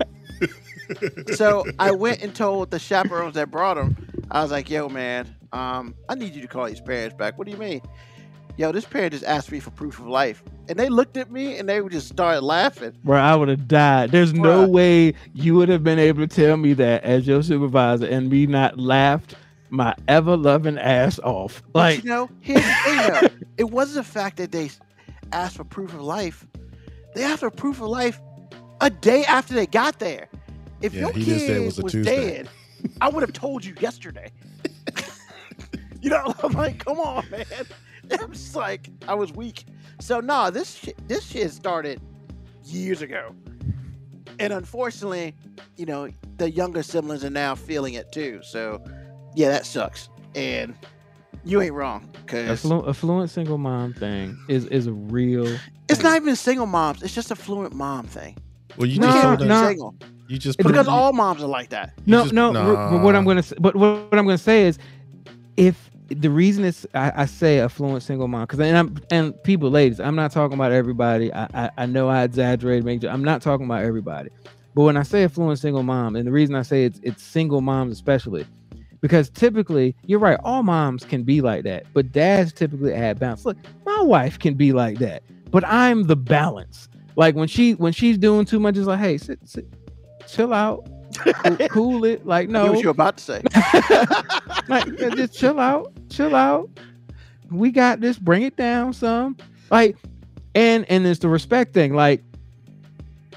So I went and told the chaperones that brought him, I was like, yo, man, um, I need you to call these parents back. What do you mean? Yo, this parent just asked me for proof of life. And they looked at me and they would just start laughing. Bro, I would have died. There's no way you would have been able to tell me that as your supervisor and me not laughed my ever loving ass off. But Like you know, here's the thing though. it wasn't the fact that they asked for proof of life. They asked for proof of life a day after they got there. If Yeah, your kid just said it was was, dead, I would have told you yesterday. you know, I'm like, come on, man. I'm just like, I was weak. So nah, this shit, this shit started years ago, and unfortunately, you know, the younger siblings are now feeling it too. So, yeah, that sucks. And you ain't wrong, cause afflu- affluent single mom thing is is a real it's thing. not even single moms. It's just a fluent mom thing. Well, you No, just can't told be her. no. single You just put because it- all moms are like that. No, just- no. r- but what I'm gonna say, but what, what I'm gonna say is, if the reason is I, I say affluent single mom because and I'm and people, ladies, I'm not talking about everybody. I I, I know I exaggerate, make I'm not talking about everybody. But when I say affluent single mom, and the reason I say it's it's single moms especially, because typically you're right, all moms can be like that, but dads typically add balance. Look, my wife can be like that, but I'm the balance. Like when she when she's doing too much, it's like, hey, sit, sit chill out, cool, cool it. Like no, what you're about to say. like yeah, just chill out, chill out. We got this. Bring it down some. Like, and and it's the respect thing. Like,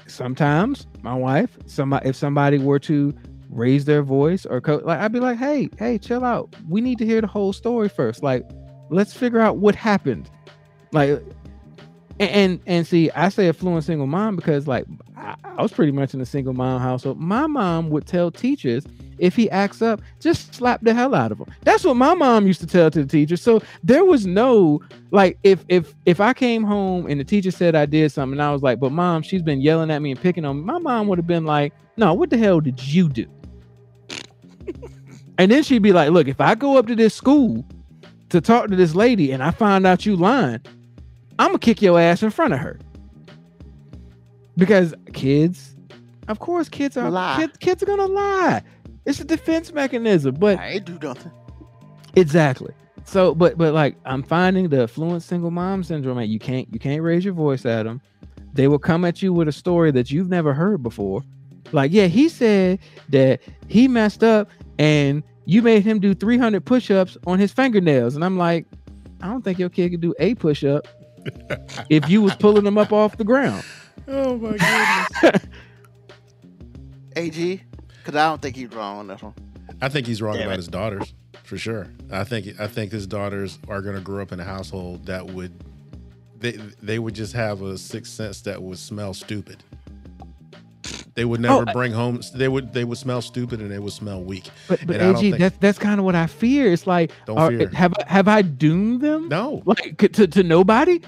sometimes my wife, somebody, if somebody were to raise their voice or co- like, I'd be like, hey, hey, chill out. We need to hear the whole story first. Like, let's figure out what happened. Like, and and, and see, I say a fluent single mom because like I, I was pretty much in a single mom household. My mom would tell teachers if he acts up, just slap the hell out of him. That's what my mom used to tell to the teacher. So there was no like if if if I came home and the teacher said I did something, and I was like, but mom, she's been yelling at me and picking on me. My mom would have been like, no, what the hell did you do? and then she'd be like, look, if I go up to this school to talk to this lady and I find out you lying, I'm gonna kick your ass in front of her. Because kids, of course, kids are Lie. kids, kids are gonna lie. It's a defense mechanism, but I ain't do nothing. exactly. So, but but like I'm finding the affluent single mom syndrome. Like you can't you can't raise your voice at them. They will come at you with a story that you've never heard before. Like, yeah, he said that he messed up and you made him do 300 push-ups on his fingernails, and I'm like, I don't think your kid could do a push-up if you was pulling them up off the ground. Oh my goodness. AG, because I don't think he's wrong on this one. I think he's wrong Damn about it. his daughters for sure. I think I think his daughters are going to grow up in a household that would they they would just have a sixth sense that would smell stupid. They would never oh, I- bring home. They would they would smell stupid and they would smell weak. But but And I don't AG, think- that's that's kind of what I fear. It's like, Don't are- fear. have I- have I doomed them? No, Like to to nobody?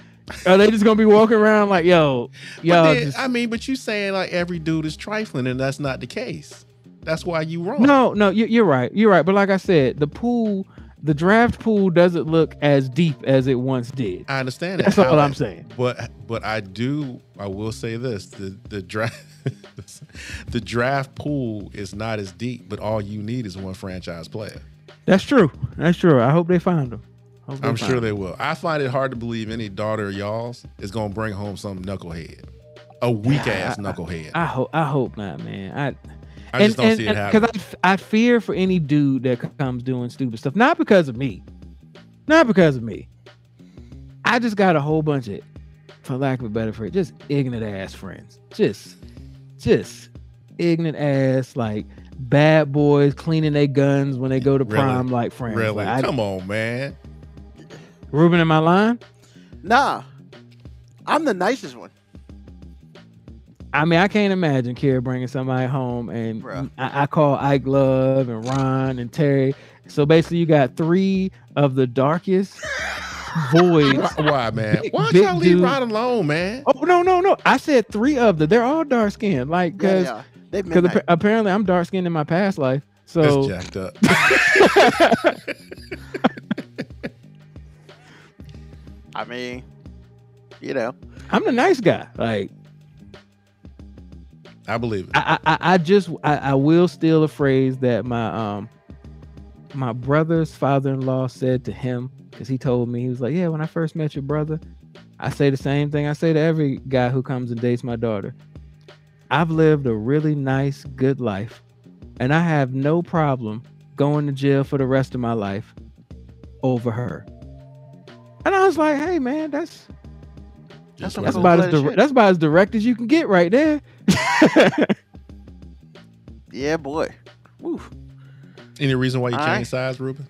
Are they just gonna be walking around like, yo, yo? then, just- I mean, but you saying like every dude is trifling, and that's not the case. That's why you wrong. no, no, you, you're right. You're right. But like I said, the pool, the draft pool, doesn't look as deep as it once did. I understand that. That's all How- I'm saying. But but I do I will say this the the draft the draft pool is not as deep, but all you need is one franchise player. That's true. That's true. I hope they find them. I'm sure they will. I find it hard to believe any daughter of y'all's is gonna bring home some knucklehead, a weak ass I- knucklehead. I hope. I hope not, man. I I just don't see it happening. Because I, I fear for any dude that comes doing stupid stuff, not because of me, not because of me. I just got a whole bunch of, for lack of a better phrase, just ignorant ass friends. Just, just ignorant ass like bad boys cleaning their guns when they go to Really? prom like friends. Really? Like, I- Come on, man. Ruben in my line. Nah, I'm the nicest one. I mean, I can't imagine Kira bringing somebody home and Bruh. I, I call Ike Love and Ron and Terry. So basically, you got three of the darkest voids. Why, why, man? Big- Why don't y'all leave dude. Rod alone, man? Oh no, no, no! I said three of them. They're all dark skinned, like because yeah. They because midnight. apparently I'm dark skinned in my past life. So That's jacked up. I mean, you know, I'm the nice guy. Like I believe it. I, I, I just I, I will steal a phrase that my um my brother's father-in-law said to him because he told me he was like, yeah, when I first met your brother, I say the same thing I say to every guy who comes and dates my daughter. I've lived a really nice, good life, and I have no problem going to jail for the rest of my life over her. And I was like, hey man, that's That's that's cool about as blooded dir- that's about as direct as you can get right there. yeah, boy. Woo. Any reason why you All changed right. sides, Ruben?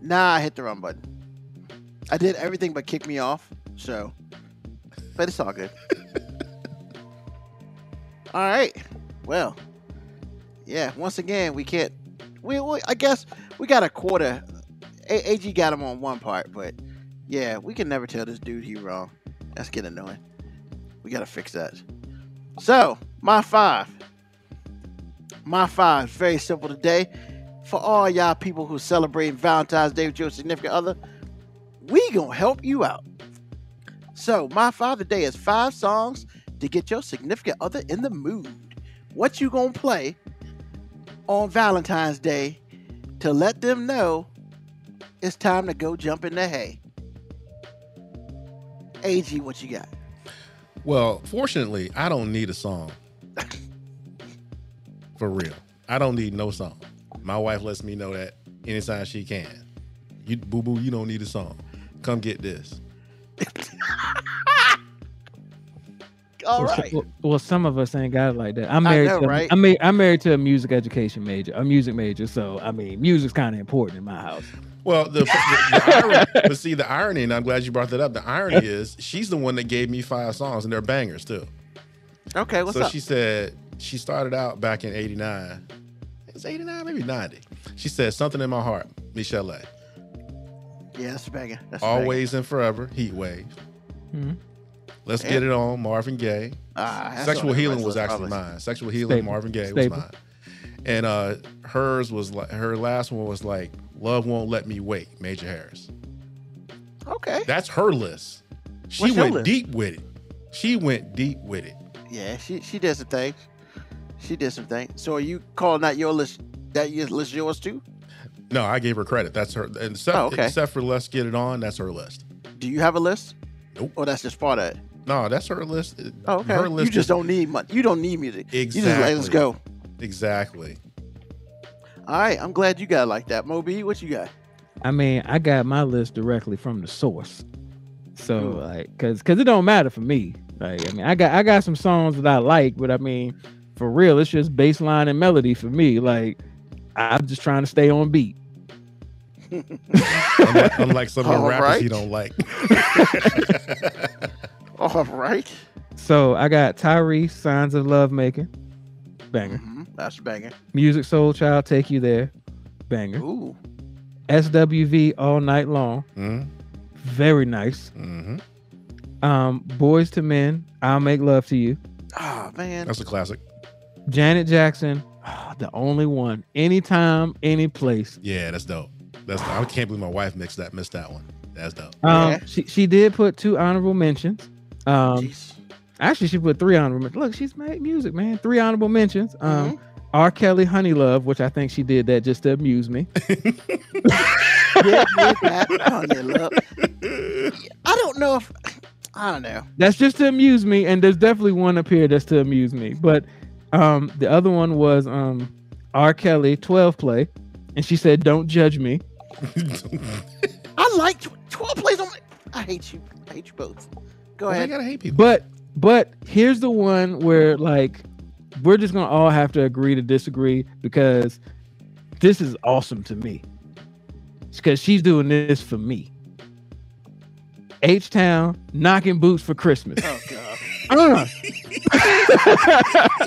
Nah, I hit the wrong button. I did everything but kick me off. So, but it's all good. all right. Well, yeah. Once again, we can't. We, we I guess we got a quarter. A- Ag got him on one part, but yeah, we can never tell this dude he wrong. That's getting annoying. We gotta fix that. So, my five. My five. Very simple today for all y'all people who celebrate Valentine's Day with your significant other, we gonna help you out. So my father day is five songs to get your significant other in the mood. What you gonna play on Valentine's Day to let them know it's time to go jump in the hay? AG, what you got? Well, fortunately, I don't need a song. For real. I don't need no song. My wife lets me know that anytime she can. You boo boo, you don't need a song. Come get this. All well, right. Well, well, some of us ain't got it like that. I'm I married. know, to, right? I'm, I'm married to a music education major, a music major. So I mean, music's kind of important in my house. Well, the, the, the irony, but see the irony, and I'm glad you brought that up. The irony is she's the one that gave me five songs, and they're bangers too. Okay, what's so up? she said she started out back in '89. It's '89, maybe '90. She said something in my heart, Michel'le. yeah, that's a banger. That's a banger. Always and forever, Heat Wave. Mhm. Let's Yeah. get it on, Marvin Gaye. Ah, Sexual Healing was actually probably. mine. Sexual Healing, Staple. Marvin Gaye Staple. was mine. And uh hers was like her last one was like Love Won't Let Me Wait, Major Harris. Okay. That's her list. She What's went deep with it. She went deep with it. Yeah, she she did some things. She did some things. So are you calling that your list? That your list yours too? No, I gave her credit. That's her. And except, Oh, okay. except for Let's Get It On, that's her list. Do you have a list? Nope. Or that's just part of it. No, that's her list. Oh, okay. Her list you just is- don't need much. You don't need music. Exactly. You just like, let's go. Exactly. All right, I'm glad you got it like that. Moby, what you got? I mean, I got my list directly from the source. So Ooh. like, cause cause it don't matter for me. Like I mean, I got I got some songs that I like, but I mean, for real, it's just bass line and melody for me. Like I'm just trying to stay on beat. unlike, unlike some of the All rappers right. he don't like. All right. So I got Tyrese, Signs of Love Making, banger. hmm That's a banger. Musiq Soulchild, Take You There, banger. Ooh. SWV All Night Long, Mhm, very nice. mhm. Um, Boyz II Men, I'll Make Love to You. Oh man. That's a classic. Janet Jackson, ah, the only one. Anytime, any place. Yeah, that's dope. That's I can't believe my wife mixed that missed that one. That's dope. Um, Yeah. she she did put two honorable mentions. Um, Jeez. Actually, she put three honorable. mentions. Look, she's made music, man. Three honorable mentions. Um, Mhm. R. Kelly, Honey Love, which I think she did that just to amuse me. Yeah, yeah, that. Oh, yeah, look. I don't know if I don't know. That's just to amuse me, and there's definitely one up here that's to amuse me. But um, the other one was um, R. Kelly, Twelve Play, and she said, "Don't judge me." I like twelve plays on. My, I hate you. I hate you both. Go Well, they ahead. gotta hate people. But but here's the one where like we're just gonna all have to agree to disagree because this is awesome to me. Because she's doing this for me. H Town knocking boots for Christmas. Oh god. Uh.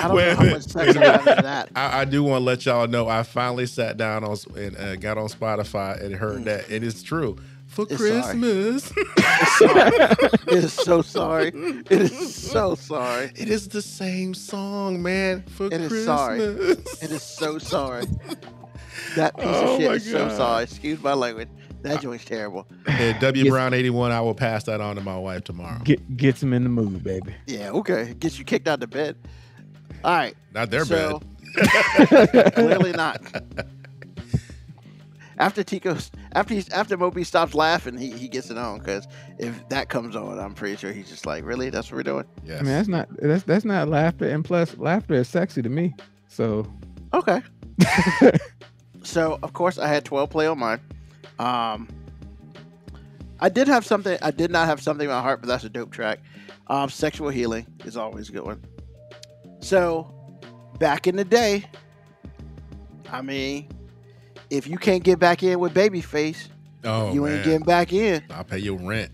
I don't Wait, know how much sex I have that. I, I do want to let y'all know I finally sat down on and uh, got on Spotify and heard Mm. that it is true for It's sorry. Christmas. It is so sorry. It is so sorry. it is the same song, man. For It is Christmas. sorry. It is so sorry. That piece Oh of shit my is so sorry. Excuse my language. That joint's terrible. And W Yes. Brown eighty one. I will pass that on to my wife tomorrow. Get gets him in the mood, baby. Yeah, okay. Gets you kicked out of bed. All right. Not their so, bed. clearly not. After Tico, after he's after Moby stops laughing, he, he gets it on because if that comes on, I'm pretty sure he's just like, really, that's what we're doing. Yeah, I mean, that's not that's that's not laughter, and plus laughter is sexy to me. So Okay. so of course I had 12 play on mine. Um, I did have something. I did not have something in my heart, but that's a dope track. Um, Sexual healing is always a good one. So back in the day, I mean, if you can't get back in with Babyface, oh you man. ain't getting back in. I'll pay your rent.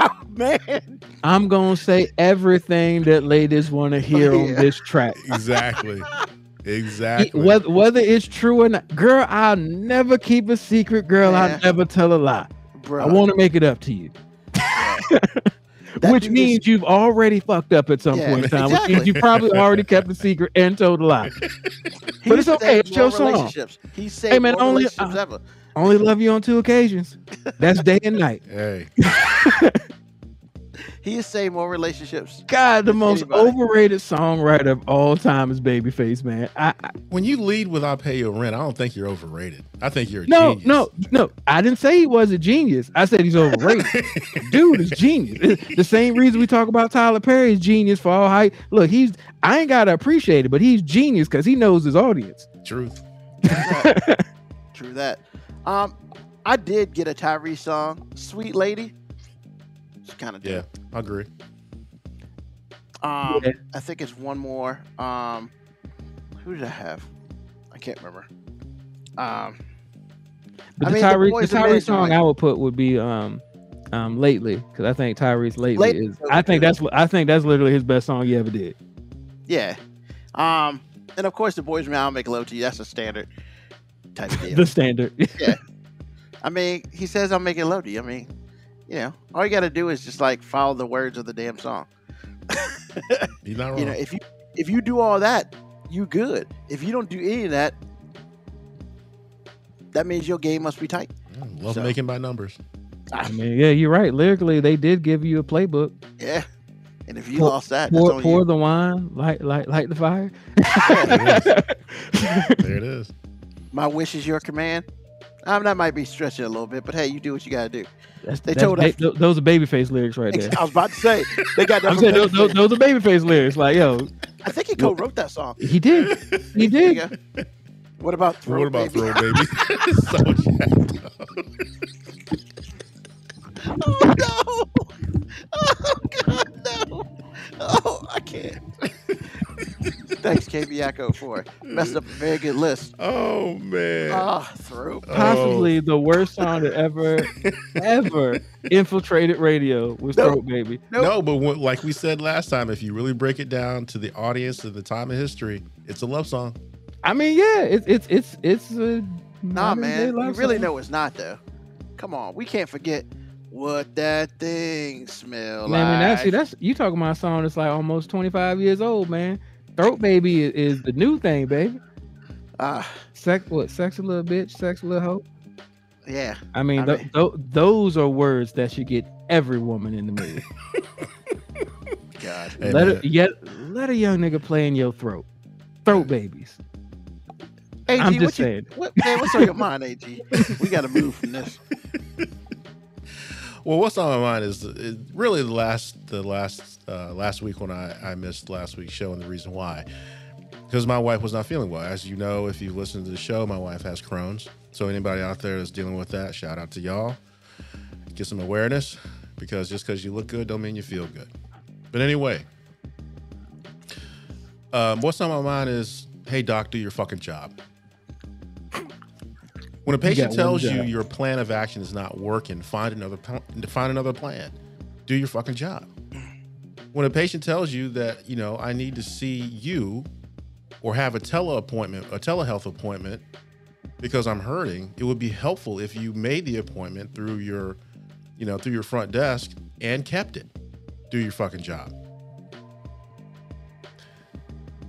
oh, man. I'm gonna say everything that ladies want to oh, hear Yeah. on this track. Exactly. Exactly. Whether, whether it's true or not, girl, I'll never keep a secret. Girl, Yeah. I'll never tell a lie. Bro. I want to make it up to you, That which dude means is- you've already fucked up at some Yeah, point in time. Which exactly. means you probably already kept a secret and told a lie. but it's okay, it's your song. relationships. He saved man, more only- relationships uh, ever. Only love you on two occasions. That's day and night. hey. He has saved more relationships. God, the most anybody. overrated songwriter of all time is Babyface, man. I, I When you lead with "I pay your rent," I don't think you're overrated. I think you're a no, genius. no, no. I didn't say he was a genius. I said he's overrated. Dude is genius. It's the same reason we talk about Tyler Perry's genius for all height. Look, he's I ain't gotta appreciate it, but he's genius because he knows his audience. Truth. True that. Um, I did get a Tyrese song, "Sweet Lady." It's kind of Yeah, I agree. Um, Yeah. I think it's one more. Um, who did I have? I can't remember. Um, But I the mean, the Tyrese, Boys the and Tyrese song joint. I would put would be um um lately because I think Tyrese lately Lately is. I think good. that's I think that's literally his best song he ever did. yeah. Um, and of course, the boys man, I'll make love to you. That's a standard type deal. The standard. Yeah, I mean, he says I'm making love to you. I mean, you know, all you got to do is just like follow the words of the damn song. You're not wrong. You know, if you if you do all that, you good. If you don't do any of that, that means your game must be tight. Mm, Love so- making by numbers. I mean, yeah, you're right. Lyrically, they did give you a playbook. Yeah. And if you Pour- lost that, that's Pour on pour you. the wine, light light light the fire. There it is. My wish is your command. I mean, that might be stretching a little bit, but hey, you do what you got to do. That's, they that's told ba- us th- those are babyface lyrics right there. I was about to say they got. I'm saying those, those, those are babyface lyrics. Like yo, I think he co-wrote that song. He did. He did. what about throw? What about baby? throw, baby? so oh no! Oh god, no! Oh, I can't. Thanks, KB Echo, for messing up a very good list. Oh man. Ah, throat. Oh. Possibly the worst song that ever, ever infiltrated radio was Nope. Throat Baby. Nope. No, but what, like we said last time, if you really break it down to the audience of the time of history, it's a love song. I mean, yeah, it's it's it's it's a Nah, man. You really song. know it's not though. Come on, we can't forget what that thing smell Man, I mean, like. actually, that's you talking about a song that's like almost 25 years old, man. Throat Baby is, is the new thing, baby. Ah, Sex, what? Sex a little bitch, sex a little hoe. yeah. I mean, I mean- th- those are words that should get every woman in the movie. God. Let man. a, yet, let a young nigga play in your throat. Throat babies. AG, I'm what just you, saying. What, man, what's on your mind, AG? We got to move from this. Well, what's on my mind is, really the last the last uh, last week when I, I missed last week's show and the reason why. Because my wife was not feeling well. As you know, if you've listened to the show, my wife has Crohn's. So anybody out there that's dealing with that, shout out to y'all. Get some awareness because just because you look good don't mean you feel good. But anyway, um, what's on my mind is, hey doc, do your fucking job. When a patient one tells you your plan of action is not working, find another find another plan. Do your fucking job. When a patient tells you that, you know, I need to see you or have a tele appointment, a telehealth appointment because I'm hurting, it would be helpful if you made the appointment through your, you know, through your front desk and kept it. Do your fucking job.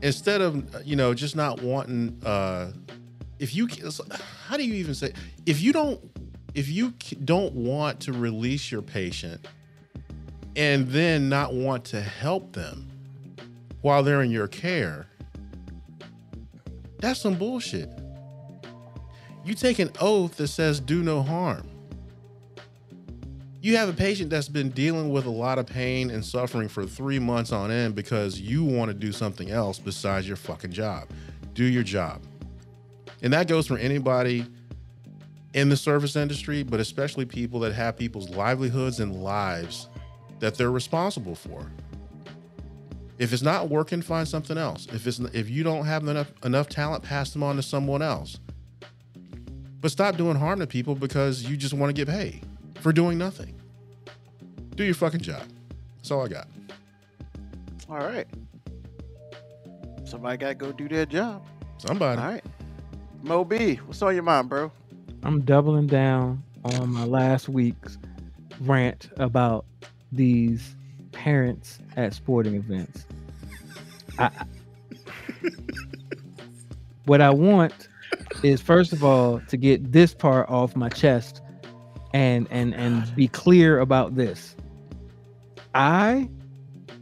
Instead of, you know, just not wanting uh if you how do you even say if you don't if you don't want to release your patient and then not want to help them while they're in your care that's some bullshit. You take an oath that says do no harm. You have a patient that's been dealing with a lot of pain and suffering for three months on end because you want to do something else besides your fucking job. Do your job and that goes for anybody in the service industry, but especially people that have people's livelihoods and lives that they're responsible for. If it's not working, find something else. If it's if you don't have enough enough talent, pass them on to someone else. But stop doing harm to people because you just want to get paid for doing nothing. Do your fucking job. That's all I got. All right. Somebody got to go do their job. Somebody. All right. Mo B, what's on your mind, bro? I'm doubling down on my last week's rant about these parents at sporting events. I, what I want is first of all to get this part off my chest and and and be clear about this. I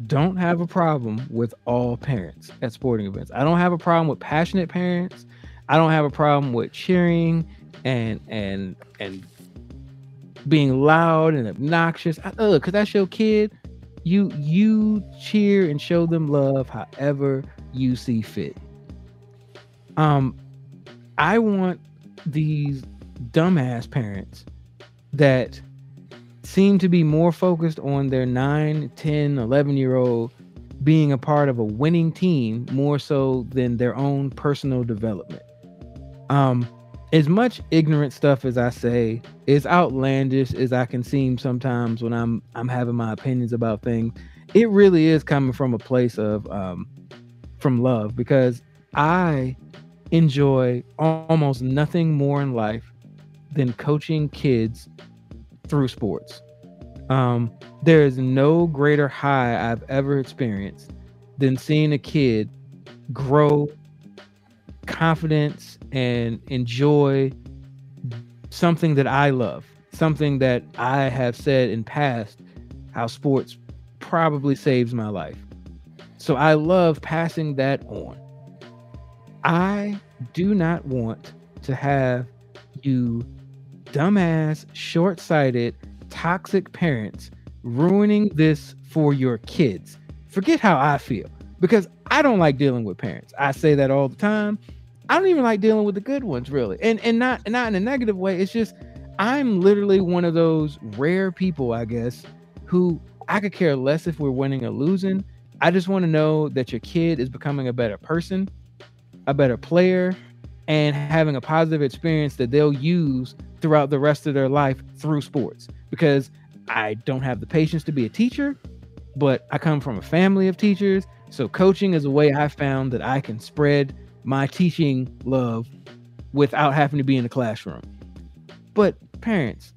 don't have a problem with all parents at sporting events. I don't have a problem with passionate parents. I don't have a problem with cheering and and and being loud and obnoxious. I, uh, cause that's your kid. You you cheer and show them love however you see fit. Um, I want these dumbass parents that seem to be more focused on their 9, 10, 11 year old being a part of a winning team more so than their own personal development. Um, as much ignorant stuff as I say, as outlandish as I can seem sometimes when I'm I'm having my opinions about things, it really is coming from a place of um, from love because I enjoy almost nothing more in life than coaching kids through sports. Um, there is no greater high I've ever experienced than seeing a kid grow confidence and enjoy something that I love, something that I have said in past how sports probably saves my life. So I love passing that on. I do not want to have you dumbass, short-sighted, toxic parents ruining this for your kids. Forget how I feel because I don't like dealing with parents. I say that all the time. I don't even like dealing with the good ones really. And and not not in a negative way. It's just I'm literally one of those rare people, I guess, who I could care less if we're winning or losing. I just want to know that your kid is becoming a better person, a better player, and having a positive experience that they'll use throughout the rest of their life through sports. Because I don't have the patience to be a teacher, but I come from a family of teachers. So coaching is a way I found that I can spread my teaching love without having to be in the classroom. But parents,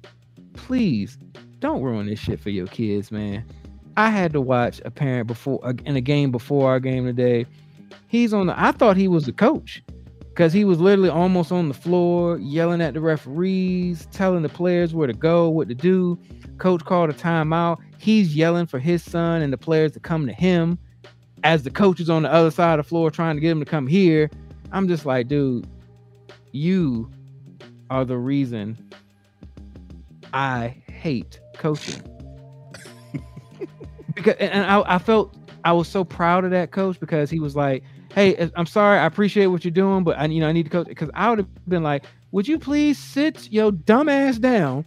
please don't ruin this shit for your kids, man. I had to watch a parent before in a game before our game today. He's on the I thought he was the coach because he was literally almost on the floor yelling at the referees, telling the players where to go, what to do. Coach called a timeout. He's yelling for his son and the players to come to him as the coach is on the other side of the floor trying to get him to come here. I'm just like, dude, you are the reason I hate coaching. because and I, I felt I was so proud of that coach because he was like, "Hey, uh, I'm sorry, I appreciate what you're doing, but I you know I need to coach." Because I would have been like, "Would you please sit your dumb ass down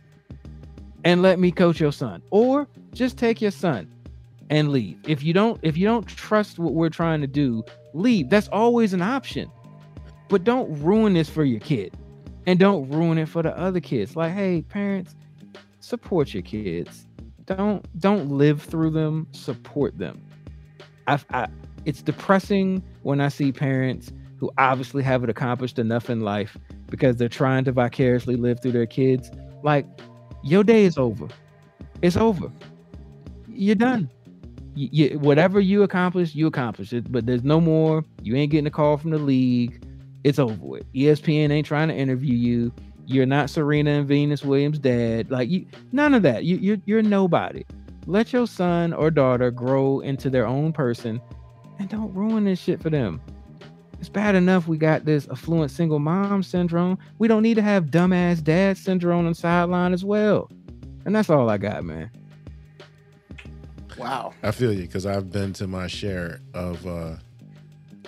and let me coach your son, or just take your son and leave. If you don't, if you don't trust what we're trying to do, leave. That's always an option. But don't ruin this for your kid, and don't ruin it for the other kids. Like, hey, parents, support your kids. Don't don't live through them. Support them. I, I it's depressing when I see parents who obviously haven't accomplished enough in life because they're trying to vicariously live through their kids. Like, your day is over. It's over. You're done. You, you, whatever you accomplish, you accomplish it. But there's no more. You ain't getting a call from the league. It's over with. ESPN ain't trying to interview you. You're not Serena and Venus Williams' dad. Like you, none of that. You, you're you're nobody. Let your son or daughter grow into their own person, and don't ruin this shit for them. It's bad enough we got this affluent single mom syndrome. We don't need to have dumbass dad syndrome on the sideline as well. And that's all I got, man. Wow. I feel you because I've been to my share of uh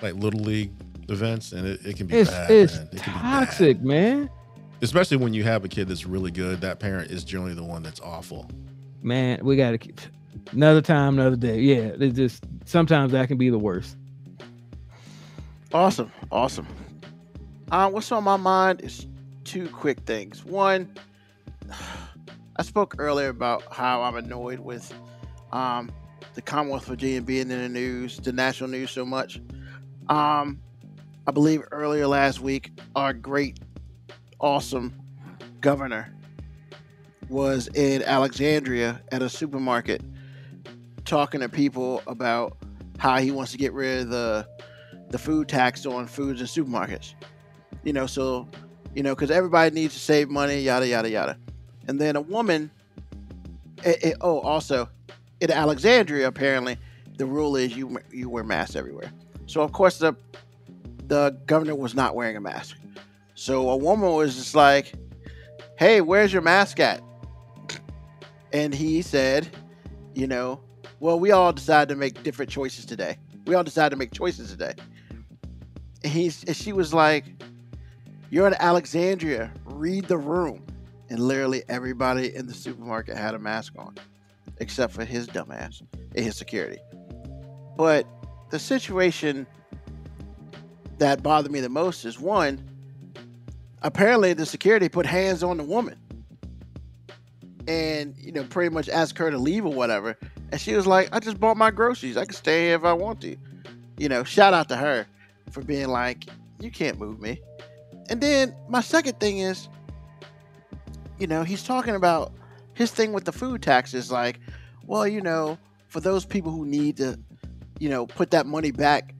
like little league events, and it, it can be It's bad. it's man. It can be toxic, bad. man. especially when you have a kid that's really good. That parent is generally the one that's awful. Man, we gotta keep another time, another day. Yeah, it just sometimes that can be the worst. Awesome. Awesome. Uh, what's on my mind is two quick things. One, I spoke earlier about how I'm annoyed with um, the Commonwealth of Virginia being in the news, the national news so much. Um, I believe earlier last week, our great, awesome governor was in Alexandria at a supermarket talking to people about how he wants to get rid of the the food tax on foods in supermarkets. You know, so you know, because everybody needs to save money, yada yada yada. And then a woman. It, it- oh, also, in Alexandria, apparently, the rule is you you wear masks everywhere. So of course the the governor was not wearing a mask. So a woman was just like, "Hey, where's your mask at?" And he said, "You know, well, we all decided to make different choices today. We all decided to make choices today." And he's and she was like, "You're in Alexandria. Read the room." And literally everybody in the supermarket had a mask on, except for his dumbass and his security. But the situation that bothered me the most is one. Apparently, the security put hands on the woman, and you know, pretty much asked her to leave or whatever. And she was like, "I just bought my groceries. I can stay here if I want to." You know, shout out to her for being like, "You can't move me." And then my second thing is, you know, he's talking about his thing with the food tax is Like, well, you know, for those people who need to, you know, put that money back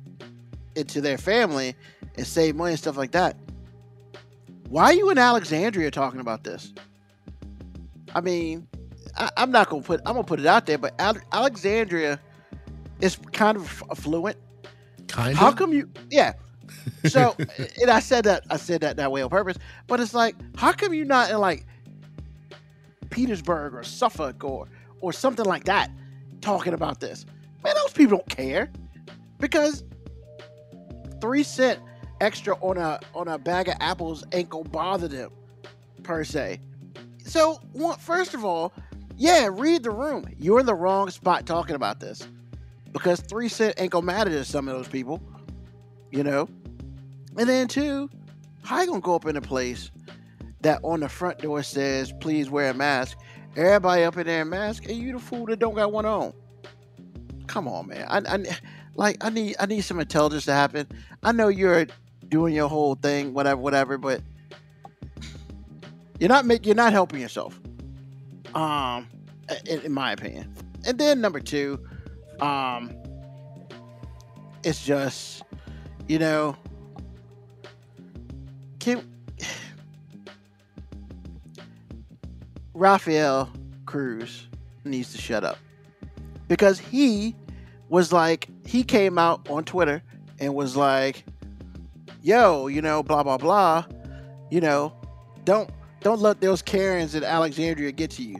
into their family and save money and stuff like that. Why are you in Alexandria talking about this? I mean, I, I'm not gonna put I'm gonna put it out there, but Ale- Alexandria is kind of affluent. Kind of. How come you? Yeah. So, and I said that I said that that way on purpose, but it's like, how come you not in like Petersburg or Suffolk or or something like that talking about this? Man, those people don't care because three cent extra on a on a bag of apples ain't gonna bother them per se. So, one, first of all, yeah, read the room. You're in the wrong spot talking about this. because three cent ain't gonna matter to some of those people, you know. And then two, how you gonna go up in a place that on the front door says please wear a mask? Everybody up in there mask, and you the fool that don't got one on. Come on, man. I, I like I need I need some intelligence to happen. I know you're doing your whole thing, whatever, whatever, but you're not make you're not helping yourself. Um, in, in my opinion. And then number two, um, it's just you know, can Rafael Cruz needs to shut up because he was like he came out on Twitter and was like, "Yo, you know, blah blah blah, you know, don't don't let those Karens in Alexandria get to you."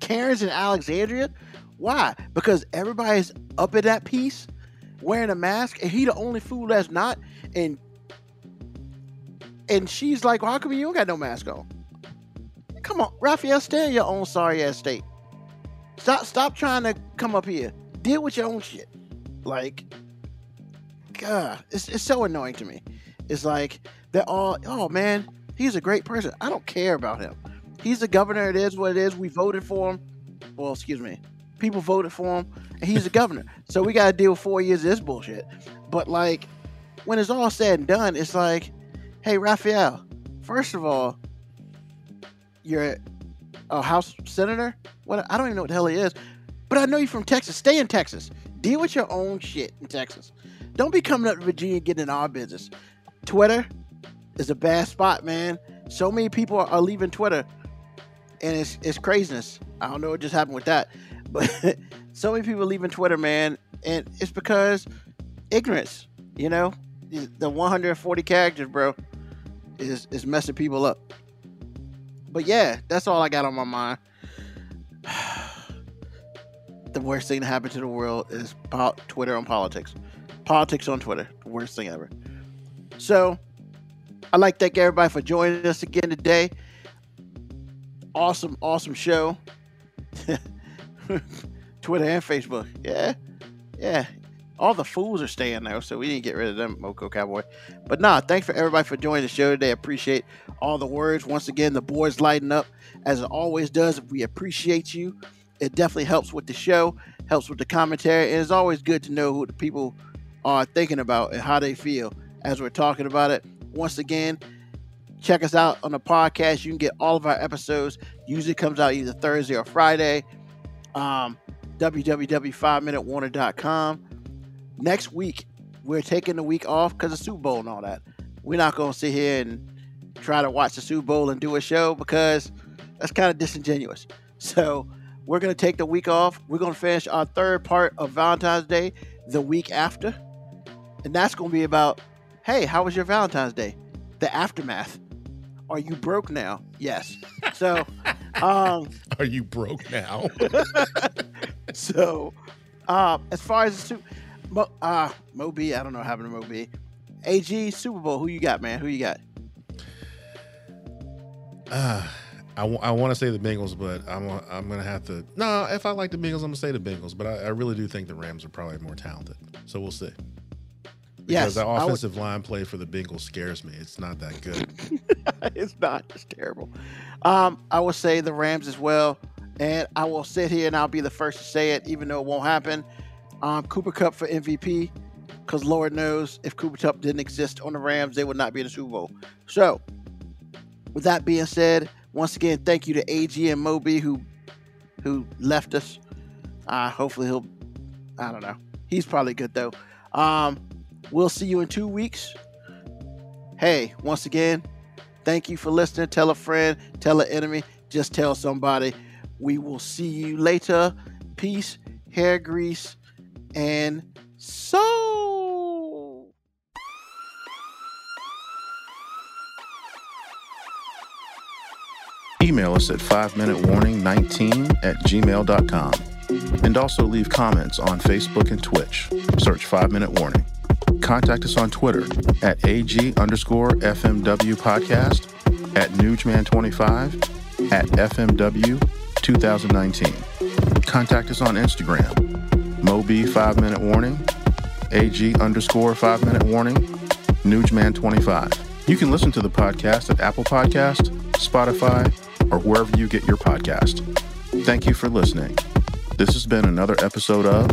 Karens in Alexandria? Why? Because everybody's up in that piece wearing a mask, and he the only fool that's not. And and she's like, well, "How come you don't got no mask on?" Come on, Rafael, stay in your own sorry ass state. Stop, stop trying to come up here. Deal with your own shit. Like, God, it's it's so annoying to me. It's like they're all, oh man, he's a great person. I don't care about him. He's the governor. It is what it is. We voted for him. Well, excuse me. People voted for him, and he's the governor. So we got to deal with four years of this bullshit. But like, when it's all said and done, it's like, hey, Rafael. First of all, you're a House senator. What I don't even know what the hell he is, but I know you're from Texas. Stay in Texas. Deal with your own shit in Texas. Don't be coming up to Virginia getting in our business. Twitter is a bad spot, man. So many people are leaving Twitter and it's it's craziness. I don't know what just happened with that, but so many people leaving Twitter, man, and it's because ignorance. You know, the 140 characters, bro, is is messing people up. But yeah, that's all I got on my mind. the worst thing to happen to the world is po- Twitter on politics. Politics on Twitter, worst thing ever. So, I'd like to thank everybody for joining us again today awesome, awesome show. Twitter and Facebook. Yeah. Yeah. All the fools are staying though, so we didn't get rid of them, Moco Cowboy. But nah, thanks for everybody for joining the show today. Appreciate all the words. Once again, the boys lighting up as it always does. We appreciate you. It definitely helps with the show, helps with the commentary, and it's always good to know who the people are thinking about and how they feel as we're talking about it. Once again, Check us out on the podcast. You can get all of our episodes. Usually comes out either Thursday or Friday. Um, www.5minutewarning.com. Next week, we're taking the week off because of Super Bowl and all that. We're not going to sit here and try to watch the Super Bowl and do a show because that's kind of disingenuous. So we're going to take the week off. We're going to finish our third part of Valentine's Day the week after. And that's going to be about hey, how was your Valentine's Day? The aftermath. Are you broke now? Yes. So, um, are you broke now? so, uh, as far as the Super, Mo, uh, Moby, I don't know what happened to Moby. AG Super Bowl, who you got, man? Who you got? Uh, I, w- I want to say the Bengals, but I'm I'm gonna have to. No, if I like the Bengals, I'm gonna say the Bengals. But I, I really do think the Rams are probably more talented. So we'll see. Because yes, the offensive would... line play for the Bengals scares me. It's not that good. it's not. It's terrible. Um, I will say the Rams as well. And I will sit here and I'll be the first to say it, even though it won't happen. Um, Cooper Kupp for MVP. Because Lord knows if Cooper Kupp didn't exist on the Rams, they would not be in the Super Bowl. So, with that being said, once again, thank you to AG and Moby who who left us. Uh, hopefully he'll I don't know. He's probably good though. Um, We'll see you in two weeks. Hey, once again, thank you for listening. Tell a friend, tell an enemy, just tell somebody. We will see you later. Peace, hair grease, and so. Email us at 5 minute warning 19 at gmail.com. And also leave comments on Facebook and Twitch. Search 5 Minute Warning. Contact us on Twitter at AG underscore FMW podcast, at Newsman25, at FMW 2019. Contact us on Instagram, Moby 5 Minute Warning, AG underscore 5 Minute Warning, Newsman25. You can listen to the podcast at Apple Podcast, Spotify, or wherever you get your podcast. Thank you for listening. This has been another episode of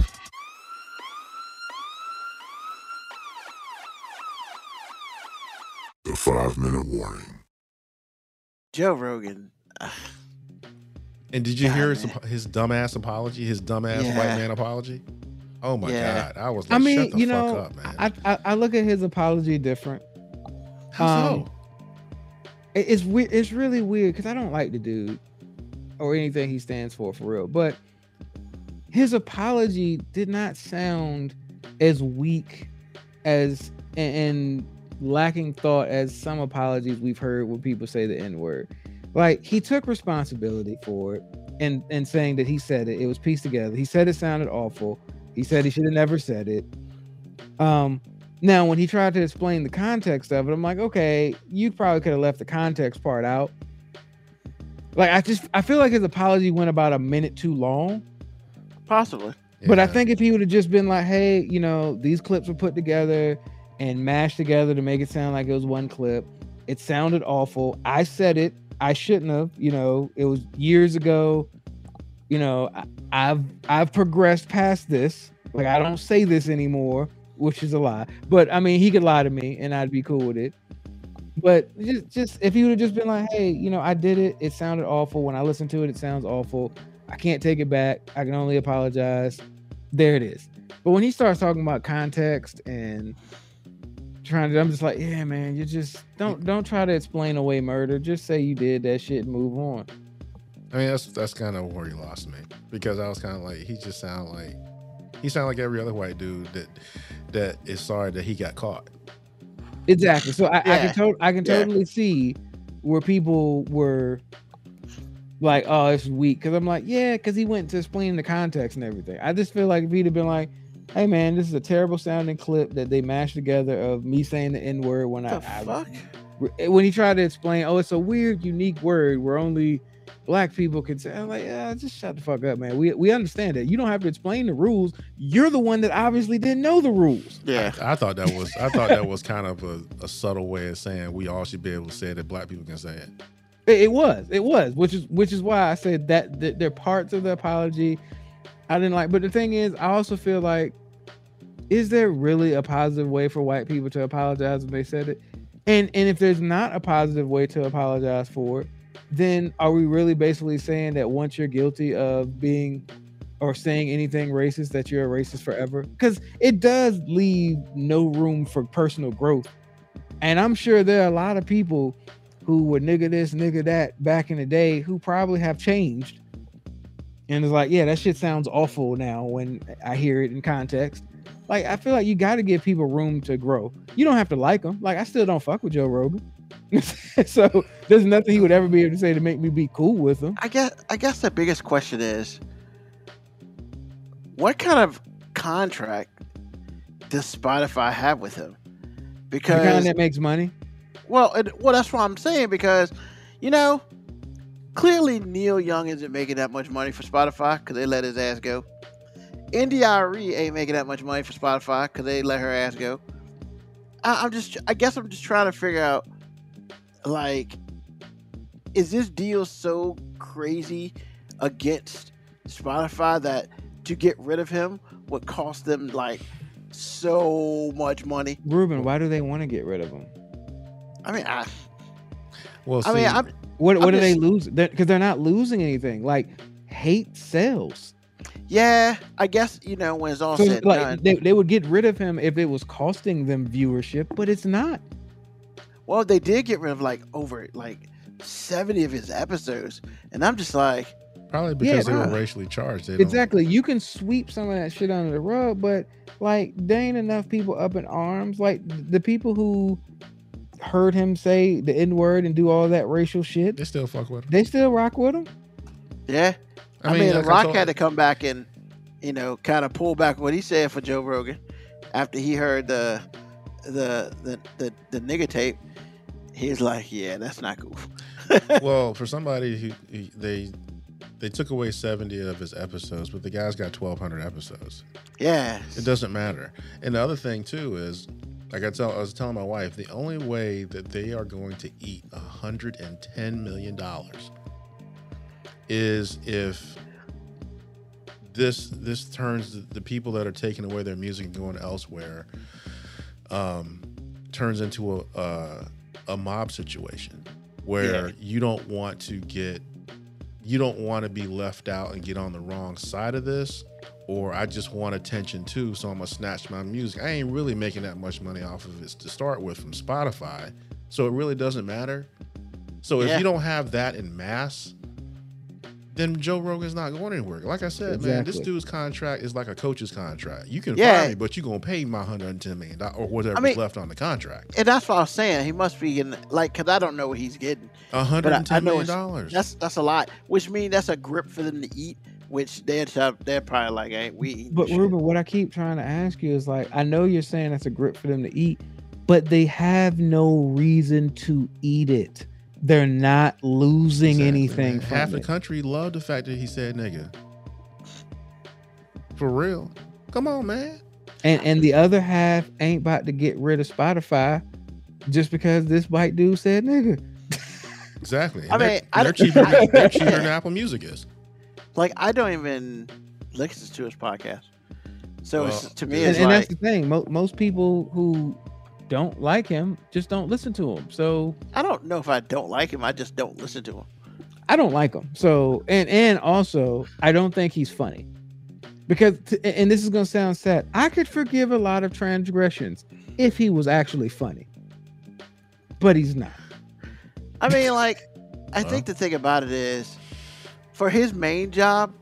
The five minute warning. Joe Rogan. And did you God, hear his, man. his dumbass apology, his dumbass Yeah. white man apology? Oh my Yeah. god, I was I like, mean, shut the you fuck know, up, man. I, I I look at his apology different. How um, so? It- It's weird. It's really weird because I don't like the dude or anything he stands for for real. But his apology did not sound as weak as and, and lacking thought as some apologies we've heard when people say the N word. Like he took responsibility for it and and saying that he said it. It was pieced together. He said it sounded awful. He said he should have never said it. Um, now, when he tried to explain the context of it, I'm like, okay, you probably could have left the context part out. Like, I just, I feel like his apology went about a minute too long. Possibly. But I think if he would have just been like, hey, you know, these clips were put together and mashed together to make it sound like it was one clip, it sounded awful. I said it. I shouldn't have. You know, it was years ago. You know, I've I've progressed past this. Like I don't say this anymore, which is a lie. But I mean, he could lie to me, and I'd be cool with it. But just just if he would have just been like, hey, you know, I did it. It sounded awful. When I listen to it, it sounds awful. I can't take it back. I can only apologize. There it is. But when he starts talking about context and trying to, I'm just like, yeah, man, you just don't don't try to explain away murder. Just say you did that shit and move on. I mean, that's that's kind of where he lost me because I was kind of like, he just sounded like he sounded like every other white dude that that is sorry that he got caught. Exactly. So I, I can to- I can Yeah. totally see where people were like, oh, it's weak. Cause I'm like, yeah, because he went to explain the context and everything. I just feel like if he'd have been like, hey man, this is a terrible sounding clip that they mashed together of me saying the N-word when I, the I fuck? when he tried to explain, oh, it's a weird, unique word where only black people can say. I'm like, yeah, just shut the fuck up, man. We we understand that. You don't have to explain the rules. You're the one that obviously didn't know the rules. Yeah. I thought that was I thought that was kind of a, a subtle way of saying we all should be able to say that black people can say it. It, it was, it was, which is which is why I said that, that there are parts of the apology I didn't like. But the thing is, I also feel like, is there really a positive way for white people to apologize when they said it? And and if there's not a positive way to apologize for it, then are we really basically saying that once you're guilty of being or saying anything racist that you're a racist forever? Because it does leave no room for personal growth. And I'm sure there are a lot of people who were nigga this, nigga that back in the day who probably have changed. And it's like, yeah, that shit sounds awful now when I hear it in context. Like, I feel like you got to give people room to grow. You don't have to like them. Like, I still don't fuck with Joe Rogan. so there's nothing he would ever be able to say to make me be cool with him. I guess I guess the biggest question is what kind of contract does Spotify have with him? The kind Because that makes money. well, it, well, that's what I'm saying. Because you know, clearly Neil Young isn't making that much money for Spotify because they let his ass go. India Arie ain't making that much money for Spotify because they let her ass go. I, I'm just, I guess I'm just trying to figure out, like, is this deal so crazy against Spotify that to get rid of him would cost them like so much money? Ruben, why do they want to get rid of him? I mean, I, Well, I mean, I'm, What, I'm what do they just- lose? Because they're not losing anything. Like, hate sells. yeah, I guess you know when it's all So said and like done. they, they would get rid of him if it was costing them viewership, but it's not. Well, they did get rid of like over like seventy of his episodes, and I'm just like, probably because they bruh. were racially charged. They don't- Exactly. You can sweep some of that shit under the rug, but like there ain't enough people up in arms. Like the people who heard him say the N word and do all that racial shit, They still fuck with him. they still rock with him. yeah. I, mean, The like I Rock told- had to come back and you know kind of pull back what he said for Joe Rogan after he heard the the the the, the nigga tape. He's like, yeah, that's not cool. well, for somebody who who- they they took away 70 of his episodes, but the guy's got 1,200 episodes. Yeah. It doesn't matter. And the other thing too is, like I tell, I was telling my wife, the only way that they are going to eat 110 million dollars is if this this turns the, people that are taking away their music and going elsewhere um, turns into a, a a mob situation where Yeah. you don't want to get you don't want to be left out and get on the wrong side of this or I just want attention too, so I'm gonna snatch my music. I ain't really making that much money off of it to start with from Spotify, so it really doesn't matter. So if you don't have that in mass, then Joe Rogan's not going anywhere. Like I said, man, this dude's contract is like a coach's contract. You can Yeah. fire me, but you're gonna pay my 110 million or whatever's mean- left on the contract. And that's what I was saying. He must be getting like, cause I don't know what he's getting. 110 know it's- dollars. That's that's a lot. Which means that's a grip for them to eat. Which they're they're probably like, hey, we eating But. Ruben, what I keep trying to ask you is like, I know you're saying that's a grip for them to eat, but they have no reason to eat it. They're not losing Exactly, anything man. from Half the it. country loved the fact that he said nigga. For real. Come on, man. And and the other half ain't about to get rid of Spotify just because this white dude said nigga. Exactly. I And they're, mean, I they're don't- cheaper. I- they're cheaper than Apple Music is. Like I don't even listen to his podcast. So it's, Well, to me, and- it's And, and like that's the thing. Mo- most people who don't like him just don't listen to him. So I don't know if I don't like him. I just don't listen to him. I don't like him. So and and also I don't think he's funny. Because t- and this is gonna sound sad. I could forgive a lot of transgressions if he was actually funny. But he's not. I mean, like, I Well. think the thing about it is, for his main job,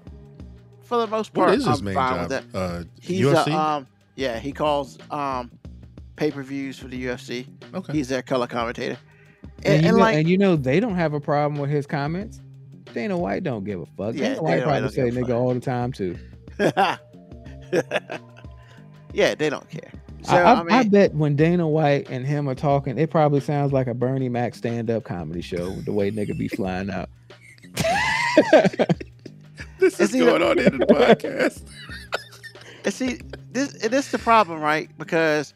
for the most part, What is his I'm main fine job? with that. Uh, He's UFC? a, um, yeah, he calls um pay per views for the UFC. okay. He's their color commentator, And, and, you and know, like, and you know they don't have a problem with his comments. Dana White don't give a fuck. Yeah, Dana White Dana probably say nigga fuck. all the time too. yeah, they don't care. So I, I, I, I bet when Dana White and him are talking, it probably sounds like a Bernie Mac stand up comedy show the way nigga be flying out. this is going on in the podcast. and see, this and this is the problem, right? Because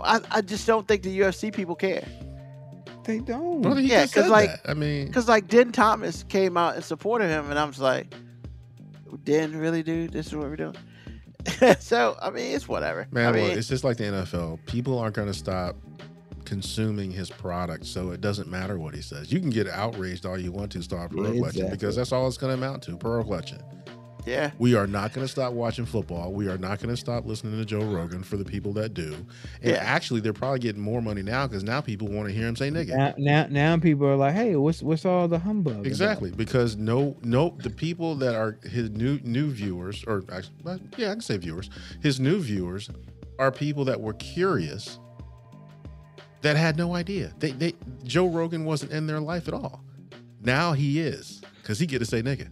I, I just don't think the UFC people care. they don't. Brother, he Yeah, because like- that. I mean, Because like Den Thomas came out and supported him, and I'm just like, Den really, dude, this is what we're doing. so I mean, it's whatever. man, I mean, look, it's just like the NFL. People aren't going to stop consuming his product, so it doesn't matter what he says. You can get outraged all you want to, start Yeah, pearl clutching, exactly. because that's all it's going to amount to, pearl clutching. yeah, We are not going to stop watching football. We are not going to stop listening to Joe Rogan for the people that do. And Yeah. actually, they're probably getting more money now because now people want to hear him say nigga. Now, now, now people are like, hey, what's what's all the humbug? about?" Exactly, because no, no, the people that are his new new viewers, or actually, yeah, I can say viewers. His new viewers are people that were curious, that had no idea. They, they, Joe Rogan wasn't in their life at all. Now he is, because he get to say nigga.